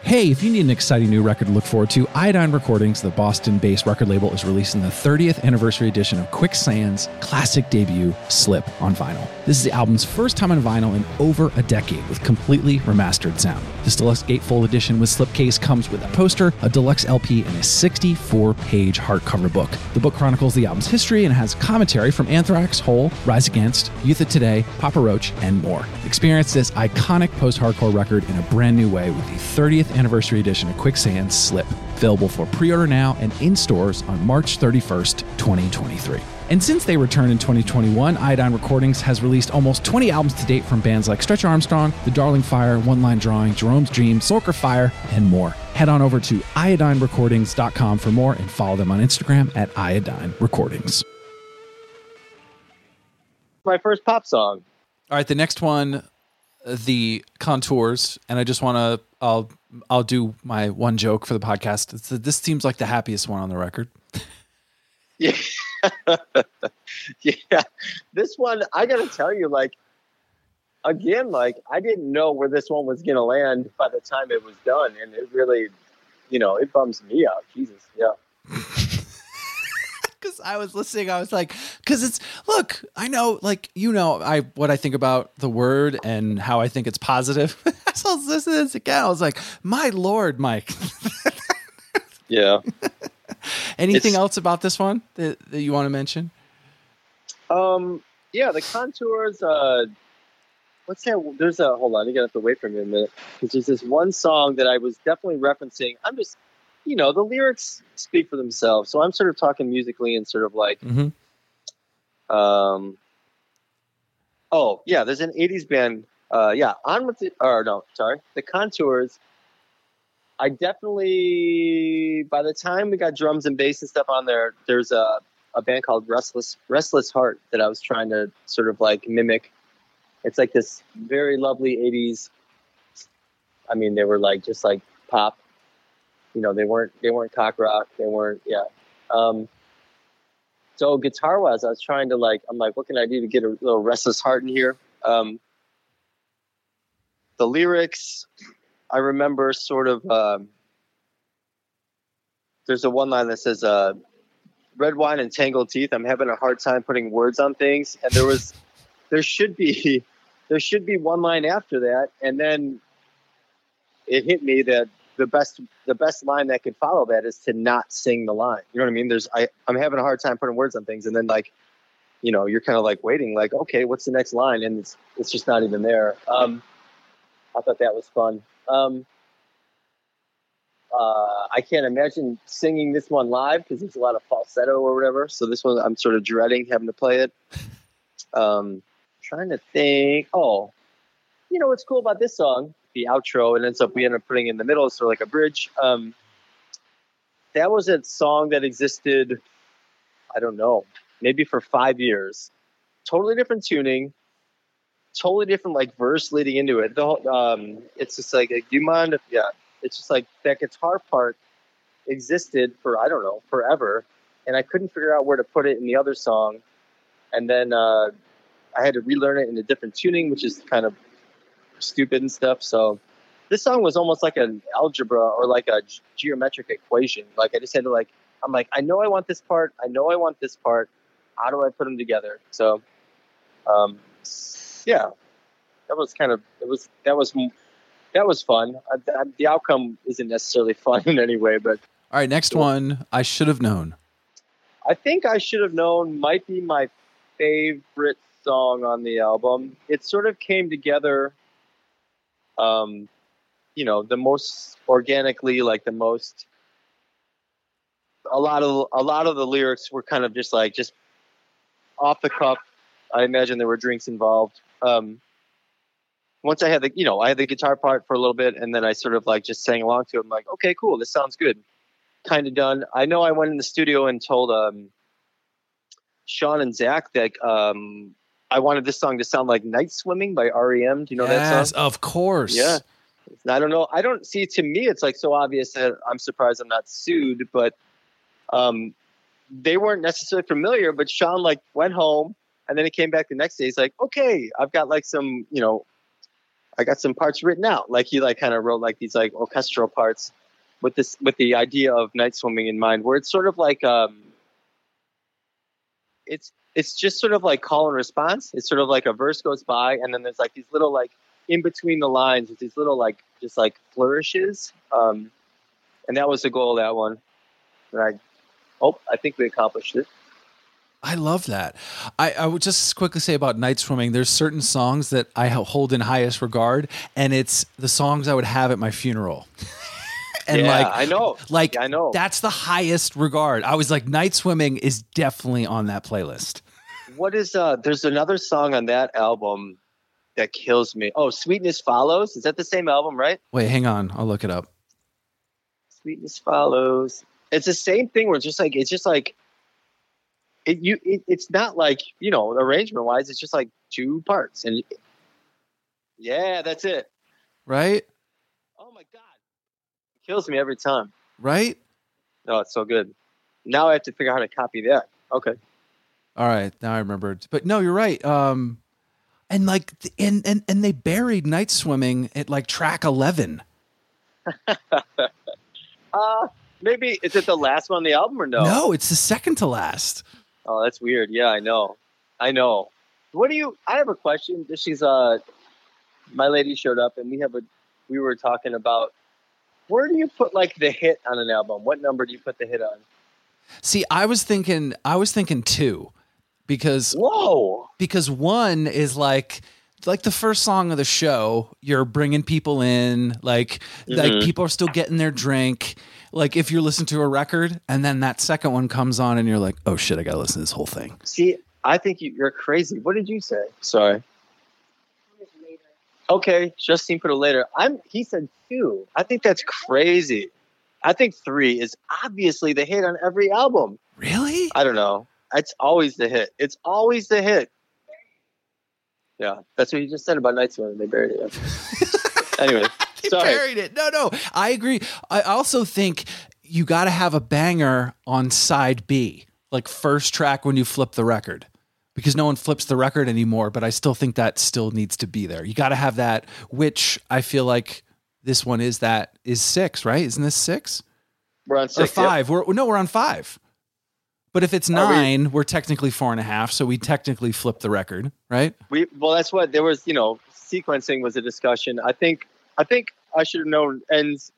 Hey, if you need an exciting new record to look forward to, Iodine Recordings, the Boston based record label, is releasing the 30th anniversary edition of Quicksand's classic debut, Slip, on vinyl. This is the album's first time on vinyl in over a decade with completely remastered sound. This deluxe gatefold edition with slipcase comes with a poster, a deluxe LP, and a 64 page hardcover book. The book chronicles the album's history and has commentary from Anthrax, Hole, Rise Against, Youth of Today, Papa Roach, and more. Experience this iconic post hardcore record in a brand new way with the 30th anniversary edition of Quicksand Slip, available for pre order now and in stores on March 31st, 2023. And since they returned in 2021, Iodine Recordings has released almost 20 albums to date from bands like Stretch Armstrong, The Darling Fire, One Line Drawing, Jerome's Dream, Sorker Fire, and more. Head on over to iodinerecordings.com for more and follow them on Instagram at iodine recordings. my first pop song All right, the next one, the contours, and I just want to, I'll, I'll do my one joke for the podcast. It's, this seems like the happiest one on the record. yeah yeah this one i gotta tell you like again like i didn't know where this one was gonna land by the time it was done and it really you know it bums me out jesus yeah because I was listening, I was like, because it's look, I know, like you know, I what I think about the word and how I think it's positive. so I was listening to this again. I was like, my lord, Mike. yeah Anything It's- else about this one that, that you want to mention? um yeah the contours uh what's that there's a hold on you're gonna have to wait for me a minute because there's this one song that i was definitely referencing i'm just you know the lyrics speak for themselves so i'm sort of talking musically and sort of like Mm-hmm. Um, oh yeah, there's an '80s band. Uh, yeah, on with the. Or no, sorry, the Contours. I definitely, by the time we got drums and bass and stuff on there, there's a a band called Restless Restless Heart that I was trying to sort of like mimic. It's like this very lovely '80s. I mean, they were like just like pop. You know, they weren't they weren't cock rock. They weren't yeah. Um, so guitar wise, I was trying to like, I'm like, what can I do to get a little restless heart in here? Um, the lyrics, I remember sort of. Um, there's a one line that says, uh, "Red wine and tangled teeth." I'm having a hard time putting words on things, and there was, there should be, there should be one line after that, and then it hit me that the best the best line that could follow that is to not sing the line. You know what I mean? There's I I'm having a hard time putting words on things, and then like, you know, you're kind of like waiting, like, okay, what's the next line? And it's it's just not even there. Um, I thought that was fun. Um, uh, I can't imagine singing this one live because there's a lot of falsetto or whatever. So this one I'm sort of dreading having to play it. Um, trying to think. Oh, you know what's cool about this song? The outro, it ends up we end up putting in the middle, so like a bridge. Um, that was a song that existed. I don't know, maybe for five years. Totally different tuning, totally different like verse leading into it. The whole, um, it's just like, do you mind if yeah? It's just like that guitar part existed for I don't know forever, and I couldn't figure out where to put it in the other song, and then uh, I had to relearn it in a different tuning, which is kind of stupid and stuff. So this song was almost like an algebra or like a g- geometric equation. Like I just had to like I'm like I know I want this part, I know I want this part. How do I put them together? So um, yeah, that was kind of it was that was that was fun. Uh, th- the outcome isn't necessarily fun in any way, but All right, next one. I should have known. I think I should have known might be my favorite song on the album. It sort of came together, um, you know, the most organically, like the most. A lot of a lot of the lyrics were kind of just like just off the cuff. I imagine there were drinks involved. Um, once I had the, you know, I had the guitar part for a little bit, and then I sort of like just sang along to it. I'm like, okay, cool, this sounds good. Kind of done. I know I went in the studio and told um, Sean and Zach that um, I wanted this song to sound like "Night Swimming" by REM. Do you know that song? yes, of course. Yeah. I don't know. I don't see. To me, it's like so obvious that I'm surprised I'm not sued. But um, they weren't necessarily familiar. But Sean like went home, and then he came back the next day. He's like, "Okay, I've got like some, you know, I got some parts written out." Like he like kind of wrote like these like orchestral parts with this with the idea of night swimming in mind, where it's sort of like um, it's it's just sort of like call and response. It's sort of like a verse goes by, and then there's like these little like in between the lines, with these little like just like flourishes. Um, and that was the goal of that one. And I, oh, I think we accomplished it. I love that. I, I would just quickly say about night swimming. There's certain songs that I hold in highest regard, and it's the songs I would have at my funeral. and yeah, like, I know, like I know. that's the highest regard. I was like, night swimming is definitely on that playlist. What is uh? There's another song on that album that kills me. Oh, Sweetness Follows. Is that the same album, right? Wait, hang on. I'll look it up. Sweetness Follows. It's the same thing. Where it's just like it's just like it. You. It, it's not like you know arrangement wise. It's just like two parts, and yeah, that's it. Right? Oh my god, kills me every time. Right? Oh, it's so good. Now I have to figure out how to copy that. Okay. All right, now I remembered. But no, you're right. Um, and like, and and and they buried night swimming at like track eleven. Uh maybe is it the last one on the album or no? No, it's the second to last. Oh, that's weird. Yeah, I know. I know. What do you? I have a question. She's uh, my lady showed up and we have a. We were talking about where do you put like the hit on an album? What number do you put the hit on? See, I was thinking, I was thinking two, because Whoa. because one is like like the first song of the show you're bringing people in like like Mhm. people are still getting their drink like if you're listening to a record and then that second one comes on and you're like oh shit i gotta listen to this whole thing See, I think you, you're crazy. What did you say? Sorry. Okay, Justine put it later. I'm. He said two. I think that's crazy. I think three is obviously the hit on every album. really I don't know. It's always the hit. It's always the hit. Yeah, that's what you just said about Night Swimming. They buried it. anyway, He sorry. buried it no no i agree i also think you gotta have a banger on side b like first track when you flip the record because no one flips the record anymore but i still think that still needs to be there you gotta have that which i feel like this one is that is six right isn't this six We're on or six. yep. five we're no we're on five but if it's Are nine we? are technically four and a half so we technically flip the record right We well, that's what there was. You know, sequencing was a discussion. I think. I think I should have known ends.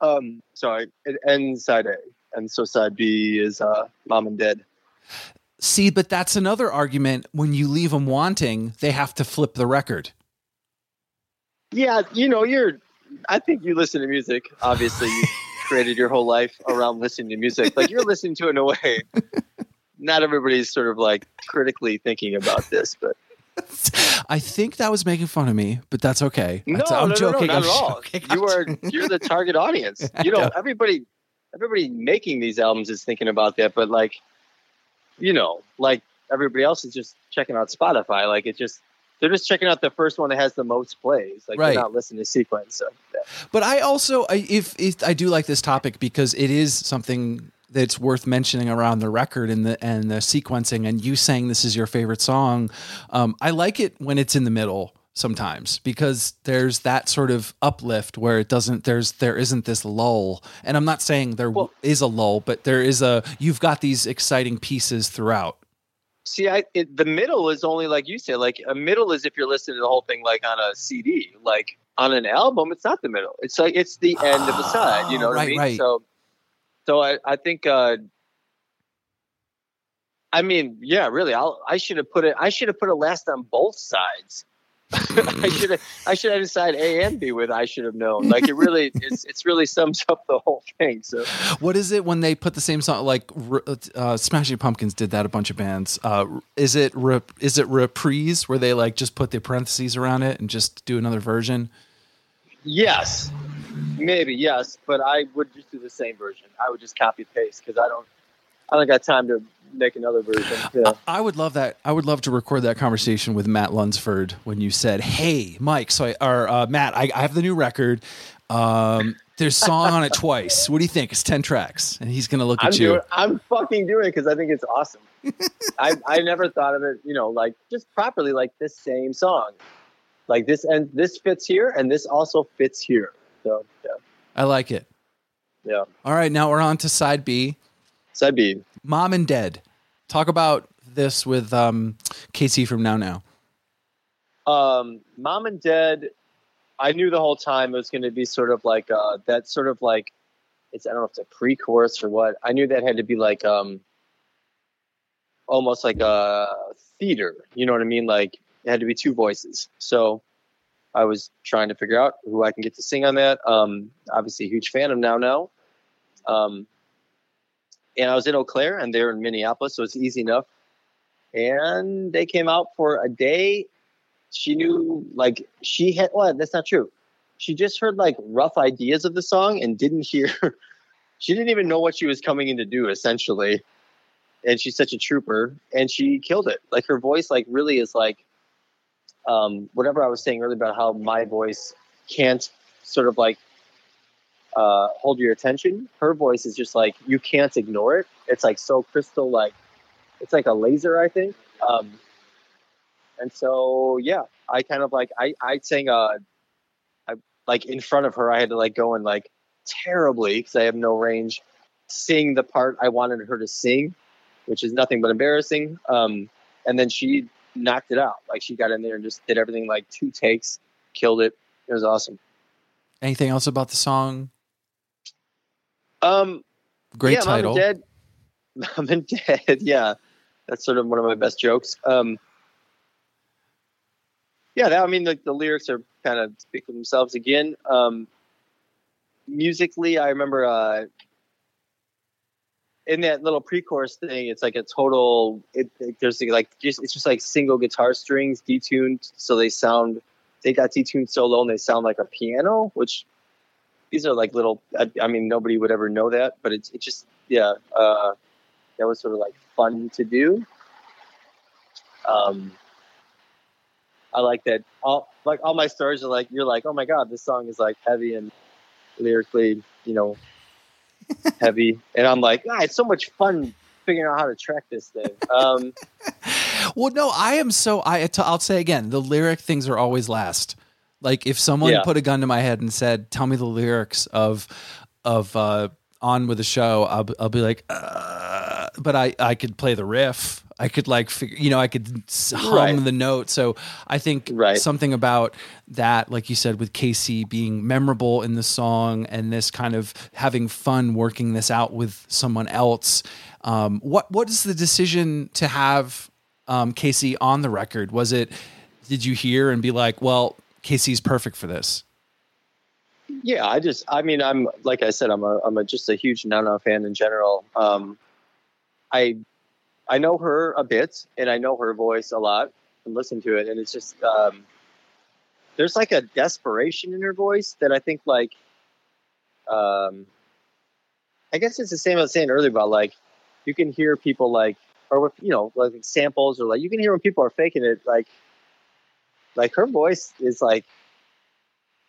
Um, sorry, it ends side A, and so side B is uh, mom and dad. See, but that's another argument. When you leave them wanting, they have to flip the record. Yeah, you know, you're. I think you listen to music. Obviously, you created your whole life around listening to music. Like you're listening to it in a way. Not everybody's sort of like critically thinking about this, but I think that was making fun of me, but that's okay. no, That's- I'm no, joking. no, not I'm at all. joking. You are you're the target audience. You know, know. everybody, everybody making these albums is thinking about that, but like, you know, like everybody else is just checking out Spotify. Like it just. They're just checking out the first one that has the most plays. Like Right. they're not listening to sequence. So yeah. But I also, I, if, if I do like this topic because it is something that's worth mentioning around the record and the and the sequencing. And you saying this is your favorite song, um, I like it when it's in the middle sometimes because there's that sort of uplift where it doesn't there's there isn't this lull and i'm not saying there is Well- a lull but there is a you've got these exciting pieces throughout See, I it, the middle is only like you said. Like a middle is if you're listening to the whole thing like on a CD. Like on an album, it's not the middle. It's like it's the end of a side. You know what Right, I mean? right. So, so I I think uh, I mean, yeah, really. I'll, I should have put it. I should have put a last on both sides. I should have. I should have decided A and B with. I should have known. Like it really. It's it's really sums up the whole thing. So What is it when they put the same song? Like uh, Smashing Pumpkins did that. A bunch of bands. Uh, is it re- is it reprise where they like just put the parentheses around it and just do another version? yes, maybe yes, but I would just do the same version. I would just copy paste because I don't. I don't got time to make another version. Yeah. I would love that. I would love to record that conversation with Matt Lunsford when you said, "Hey, Mike, so I, or uh, Matt, I, I have the new record. Um, there's song on it twice. What do you think? It's ten tracks." And he's gonna look I'm at you. doing. I'm fucking doing it because I think it's awesome. I I never thought of it. You know, like just properly, like this same song, like this and this fits here, and this also fits here. So yeah, I like it. yeah. All right, now we're on to side B. B. Mom and Dead. Talk about this with um, Cacie from Now Now. um, Mom and Dead, I knew the whole time it was going to be sort of like uh, that sort of like it's I don't know if it's a pre-chorus or what. I knew that had to be like um, almost like a theater. You know what I mean? Like it had to be two voices. So I was trying to figure out who I can get to sing on that. Um, obviously, a huge fan of Now Now. Um, and I was in Eau Claire, and they're in Minneapolis, so it's easy enough. And they came out for a day. She knew like she had well that's not true. She just heard like rough ideas of the song and didn't hear she didn't even know what she was coming in to do essentially. And she's such a trooper and she killed it. Like her voice like really is like um whatever i was saying earlier about how my voice can't sort of like uh hold your attention her voice is just like you can't ignore it. It's like so crystal like it's like a laser i think. Um and so yeah i kind of like i i sang uh i like in front of her i had to like go and like terribly because i have no range sing the part i wanted her to sing which is nothing but embarrassing. Um and then she knocked it out. Like she got in there and just did everything like two takes killed it. It was awesome. Anything else about the song? Um Great yeah, title. Mom and Dad. Mom and Dad. Yeah, that's sort of one of my best jokes. Um, yeah, that, I mean, like the lyrics are kind of speak for themselves again. Um, musically, I remember uh, in that little pre-chorus thing, it's like a total. It, it- there's like just it's just like single guitar strings detuned, so they sound. They got detuned so low and they sound like a piano, which these are like little. I, I mean, nobody would ever know that, but it's it just yeah. Uh, that was sort of like fun to do. Um, I like that. All like all my stories are like you're like, oh my god, this song is like heavy and lyrically, you know, heavy, and I'm like, ah, it's so much fun figuring out how to track this thing. Um, Well, no, I am so. I. I'll say again, the lyric things are always last. Like if someone Yeah. put a gun to my head and said, "Tell me the lyrics of of uh, on with the show," I'll, be- I'll be like, uh, but I I could play the riff. I could like figure, you know, I could hum Right. the note. So I think Right. something about that, like you said, with Cacie being memorable in the song and this kind of having fun working this out with someone else. Um, what what is the decision to have um, Cacie on the record? Was it did you hear and be like, well, Cacie's perfect for this? yeah, I just, I mean, I'm like I said, I'm a, I'm a just a huge Now Now fan in general. Um, I, I know her a bit, and I know her voice a lot, and listen to it, and it's just, um, there's like a desperation in her voice that I think, like, um, I guess it's the same I was saying earlier about like, you can hear people like, or with you know, like samples, or like you can hear when people are faking it, like, like her voice is like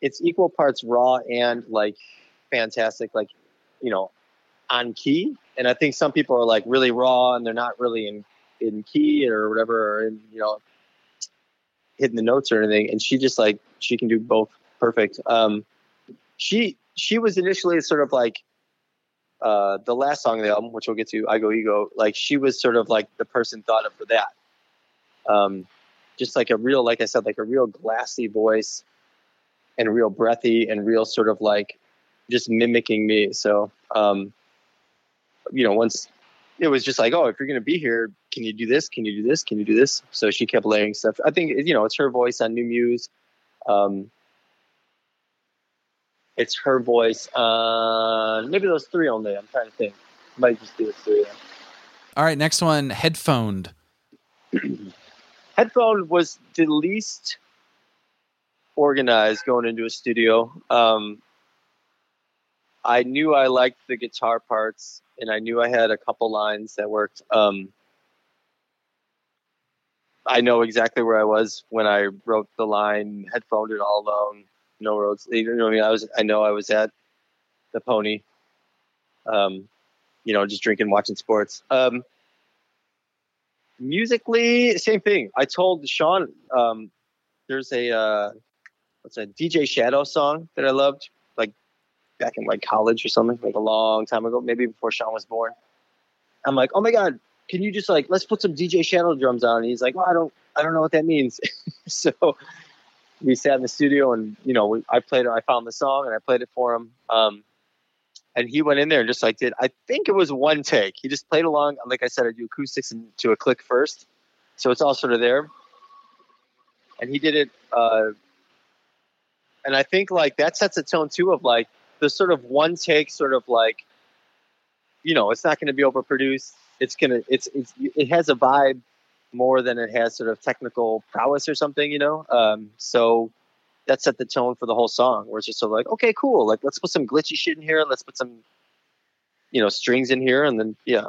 it's equal parts raw and like fantastic, like you know, on key. And I think some people are like really raw and they're not really in in key or whatever, or in you know, hitting the notes or anything. And she just like she can do both perfect. Um, she she was initially sort of like uh, the last song of the album, which we'll get to, I Go Ego. Like she was sort of like the person thought of for that. Um, just like a real, like I said, like a real glassy voice and real breathy and real sort of like just mimicking me. So, um, you know, once it was just like, oh, if you're gonna be here, can you do this? Can you do this? Can you do this? So she kept layering stuff. I think you know it's her voice on New Muse. Um, it's her voice. Uh, maybe those three only. I'm trying to think. Might just do those three. All right, next one, headphoned. Headphone was the least organized going into a studio. Um, I knew I liked the guitar parts, and I knew I had a couple lines that worked. Um, I know exactly where I was when I wrote the line "headphoned it all alone, no roads." You know, I mean, I was. I know I was at the Pony. Um, you know, just drinking, watching sports. Um, musically, same thing. I told Sean um, there's a uh, what's a DJ Shadow song that I loved, like back in like college or something, like a long time ago, maybe before Sean was born. I'm like, oh my god, can you just like let's put some DJ Shadow drums on? And he's like, well, I don't, I don't know what that means. so we sat in the studio and you know I played, I found the song and I played it for him. Um, and he went in there and just like did I think it was one take. He just played along. Like I said, I do acoustics and to a click first, so it's all sort of there. And he did it, uh, and I think like that sets a tone too of like the sort of one take, sort of like, you know, it's not going to be overproduced. It's gonna, it's, it's, it has a vibe more than it has sort of technical prowess or something, you know. Um, so that set the tone for the whole song where it's just sort of like okay cool like let's put some glitchy shit in here and let's put some you know strings in here and then yeah.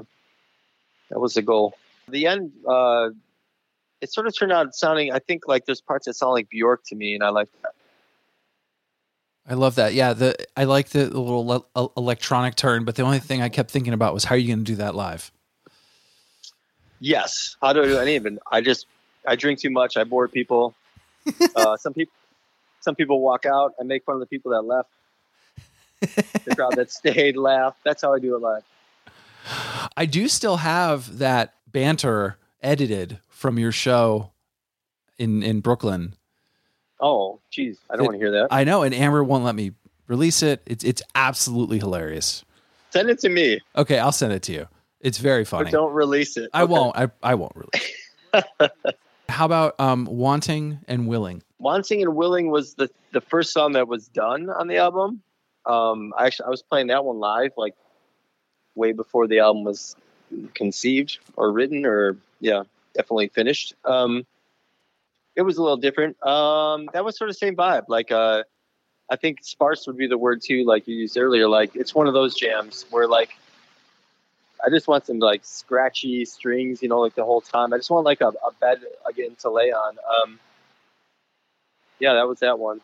That was the goal. The end uh it sort of turned out sounding i think like there's parts that sound like bjork to me and i like that. I love that. Yeah, the I like the, little le- electronic turn, but the only thing I kept thinking about was how are you going to do that live? yes. How do i do any of it i just i drink too much i bore people. Uh some people some people walk out i make fun of the people that left the crowd that stayed laugh that's how i do it live I do still have that banter edited from your show in in Brooklyn. oh geez i don't It- want to hear that I know, and Amber won't let me release it. It's it's absolutely hilarious. send it to me Okay, I'll send it to you. It's very but funny. don't release it I Okay. won't. I I won't release. How about um wanting and willing? Wanting and Willing was the the first song that was done on the album. Um, I actually I was playing that one live, like way before the album was conceived or written, or yeah, definitely finished. Um, it was a little different. Um, that was sort of the same vibe. Like uh, I think sparse would be the word too, like you used earlier. Like it's one of those jams where like I just want some like scratchy strings, you know, like the whole time. I just want like a, a bed again to lay on. Um, yeah, that was that one.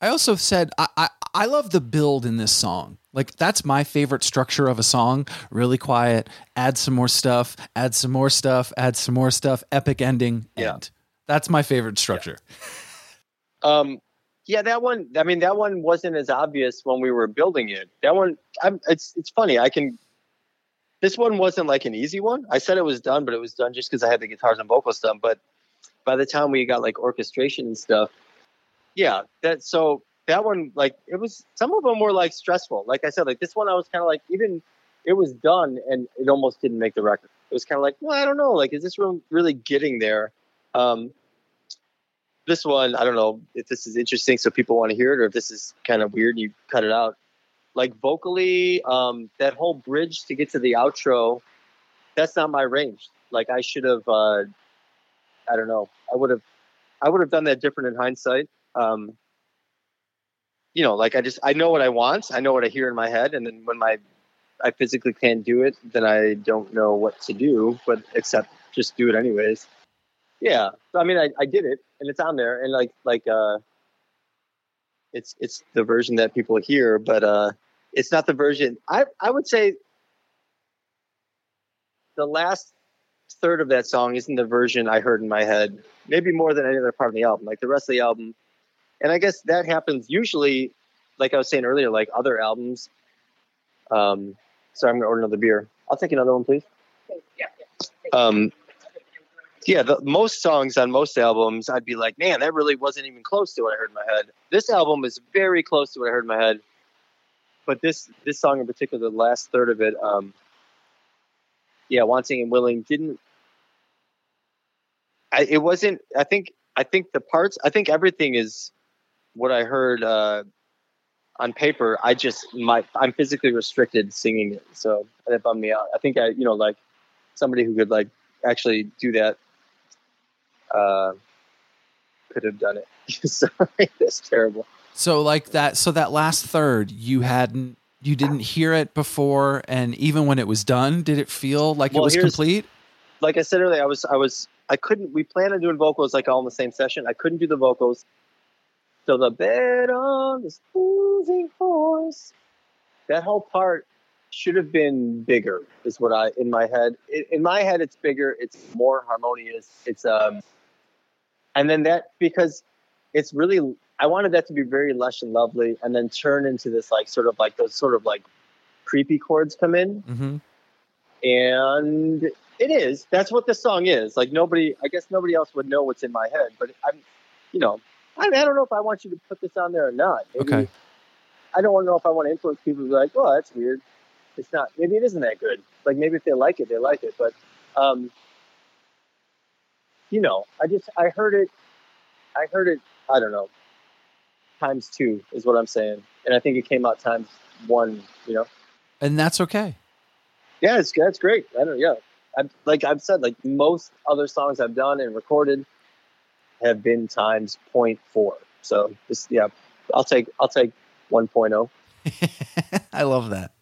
I also said I, I I love the build in this song. Like that's my favorite structure of a song. Really quiet, add some more stuff, add some more stuff, add some more stuff, epic ending, Yeah. end. That's my favorite structure. Um, yeah, that one. I mean, that one wasn't as obvious when we were building it. That one, I'm, it's it's funny. I can. This one wasn't like an easy one. I said it was done, but it was done just because I had the guitars and vocals done. But by the time we got like orchestration and stuff, yeah, that so that one like it was. Some of them were like stressful. Like I said, like this one, I was kind of like even it was done and it almost didn't make the record. It was kind of like, well, I don't know. Like, is this room really getting there? Um, this one, I don't know if this is interesting so people want to hear it or if this is kind of weird and you cut it out. Like vocally, um, that whole bridge to get to the outro, that's not my range. Like I should have, uh, I don't know, I would have, I would have done that different in hindsight. Um, you know, like I just, I know what I want, I know what I hear in my head, and then when my, I physically can't do it, then I don't know what to do, but except just do it anyways. Yeah, so I mean, I, I did it, and it's on there, and like like uh, it's it's the version that people hear, but uh, it's not the version. I I would say the last third of that song isn't the version I heard in my head. Maybe more than any other part of the album. Like the rest of the album, and I guess that happens usually. Like I was saying earlier, like other albums. Um, sorry, I'm gonna order another beer. I'll take another one, please. Um, yeah, the, most songs on most albums, I'd be like, man, that really wasn't even close to what I heard in my head. This album is very close to what I heard in my head, but this this song in particular, the last third of it, um, yeah, wanting and willing didn't. I, it wasn't. I think. I think the parts. I think everything is what I heard uh, on paper. I just my I'm physically restricted singing it, so that bummed me out. I think I you know like somebody who could like actually do that uh, could have done it. Sorry, that's terrible. So like that so that last third you hadn't you didn't hear it before and even when it was done did it feel like Well, it was complete? like I said earlier, I was I was I couldn't. We planned on doing vocals like all in the same session. I couldn't do the vocals. So the bed on this losing horse. That whole part should have been bigger. Is what I in my head. In, in my head, it's bigger. It's more harmonious. It's um, and then that because it's really. I wanted that to be very lush and lovely, and then turn into this like sort of like those sort of like creepy chords come in. Mm-hmm. and it is. That's what this song is. Like nobody i guess nobody else would know what's in my head but i'm you know i, I don't know if i want you to put this on there or not. Maybe, Okay. i don't want to know if i want to influence people to be like oh that's weird. It's not maybe it isn't that good. Like maybe if they like it they like it but um you know i just i heard it i heard it i don't know times two is what i'm saying and i think it came out times one you know And that's okay. yeah, it's that's great. I don't. Yeah, I, like I've said, like most other songs I've done and recorded have been times 0.4. So this, yeah, I'll take I'll take oh. 1.0. I love that.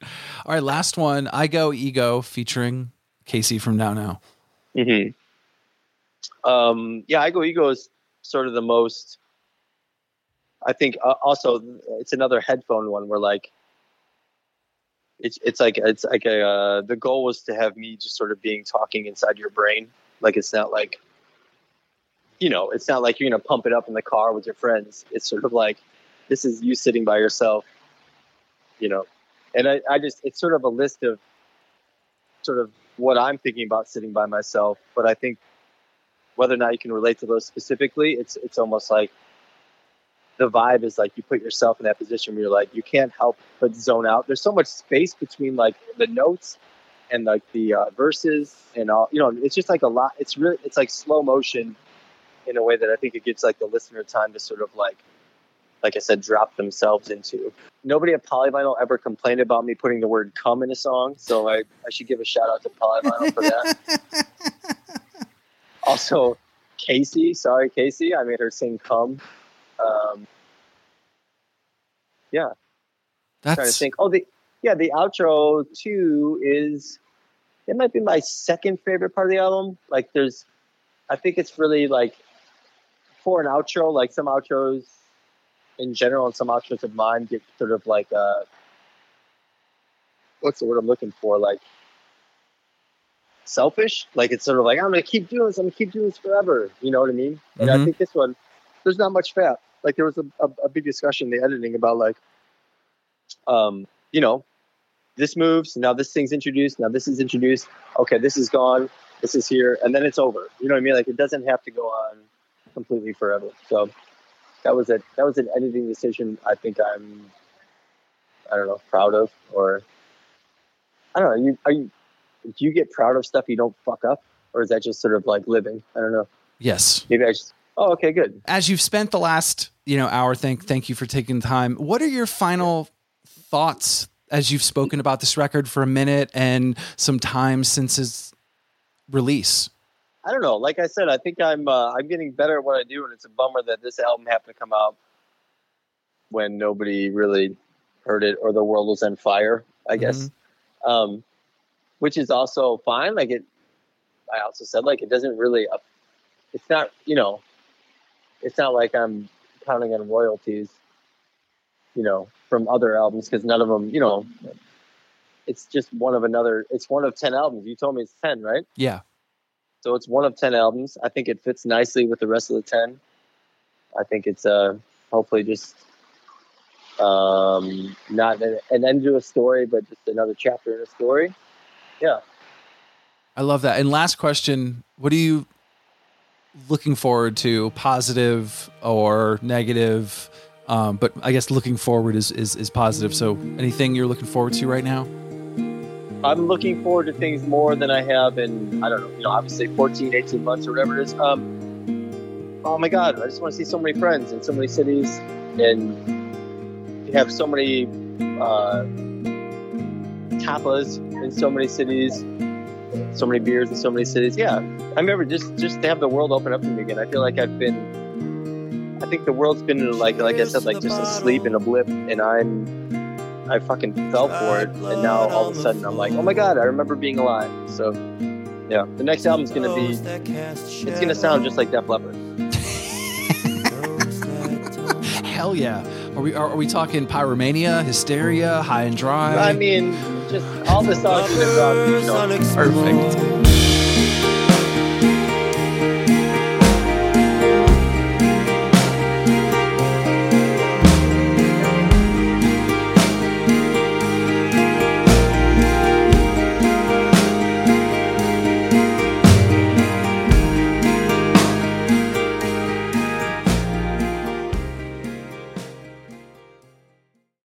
All right, last one. I go ego featuring Cacie from Now Now. Mm-hmm. Um, yeah, I go ego is sort of the most. I think uh, also it's another headphone one where like. It's it's like it's like a uh, the goal was to have me just sort of being talking inside your brain like it's not like you know it's not like you're gonna pump it up in the car with your friends it's sort of like this is you sitting by yourself you know and I, I just it's sort of a list of sort of what I'm thinking about sitting by myself. But I think whether or not you can relate to those specifically, it's it's almost like the vibe is like you put yourself in that position where you're like you can't help but zone out. There's so much space between like the notes and like the uh, verses and all. You know, it's just like a lot. It's really it's like slow motion in a way that I think it gives like the listener time to sort of like like I said, drop themselves into. Nobody at Polyvinyl ever complained about me putting the word "come" in a song, so I, I should give a shout out to Polyvinyl for that. also, Cacie, sorry Cacie, I made her sing "come." Um, yeah, trying to That's think. Oh, the yeah, the outro too is it might be my second favorite part of the album. Like, there's, I think it's really like for an outro. Like some outros in general, and some outros of mine get sort of like uh, what's the word I'm looking for? Like selfish. Like it's sort of like I'm gonna keep doing this. I'm gonna keep doing this forever. You know what I mean? And I Mhm. think this one, there's not much fat. Like there was a, a, a big discussion in the editing about like, um, you know, this moves. Now this thing's introduced. Now this is introduced. Okay, this is gone. This is here, and then it's over. You know what I mean? Like it doesn't have to go on completely forever. So that was it. That was an editing decision. I think I'm, I don't know, proud of, or I don't know. You are you? Do you get proud of stuff you don't fuck up, or is that just sort of like living? I don't know. yes. Maybe I just. Oh, okay, good. As you've spent the last, you know, hour, thank thank you for taking the time. What are your final thoughts as you've spoken about this record for a minute and some time since its release? I don't know. Like I said, I think I'm uh, I'm getting better at what I do, and it's a bummer that this album happened to come out when nobody really heard it or the world was on fire. I guess, um, which is also fine. Like it, I also said like it doesn't really. Uh, it's not you know, it's not like I'm counting on royalties, you know, from other albums because none of them, you know. It's just one of another. It's one of ten albums. You told me it's ten, right? Yeah. So it's one of 10 albums. I think it fits nicely with the rest of the 10. I think it's uh, hopefully just um, not an, an end to a story, but just another chapter in a story. Yeah. I love that. And last question, what do you looking forward to, positive or negative? Um, but I guess looking forward is, is is positive. So anything you're looking forward to right now? I'm looking forward to things more than I have in I don't know, you know, obviously 14, 18 months or whatever it is. Um, oh my God, I just want to see so many friends in so many cities and have so many uh, tapas in so many cities, so many beers in so many cities. Yeah, I remember just just to have the world open up to me again. I feel like I've been, I think the world's been like like I said, like just asleep in a blip, and I'm. I fucking fell for it, and now all of a sudden I'm like, oh my god, I remember being alive. So, yeah, the next album's gonna be, it's gonna sound just like Def Leppard. Hell yeah. Are we are, are we talking pyromania, hysteria, high and dry? I mean, just all the songs in the album, you know, Perfect.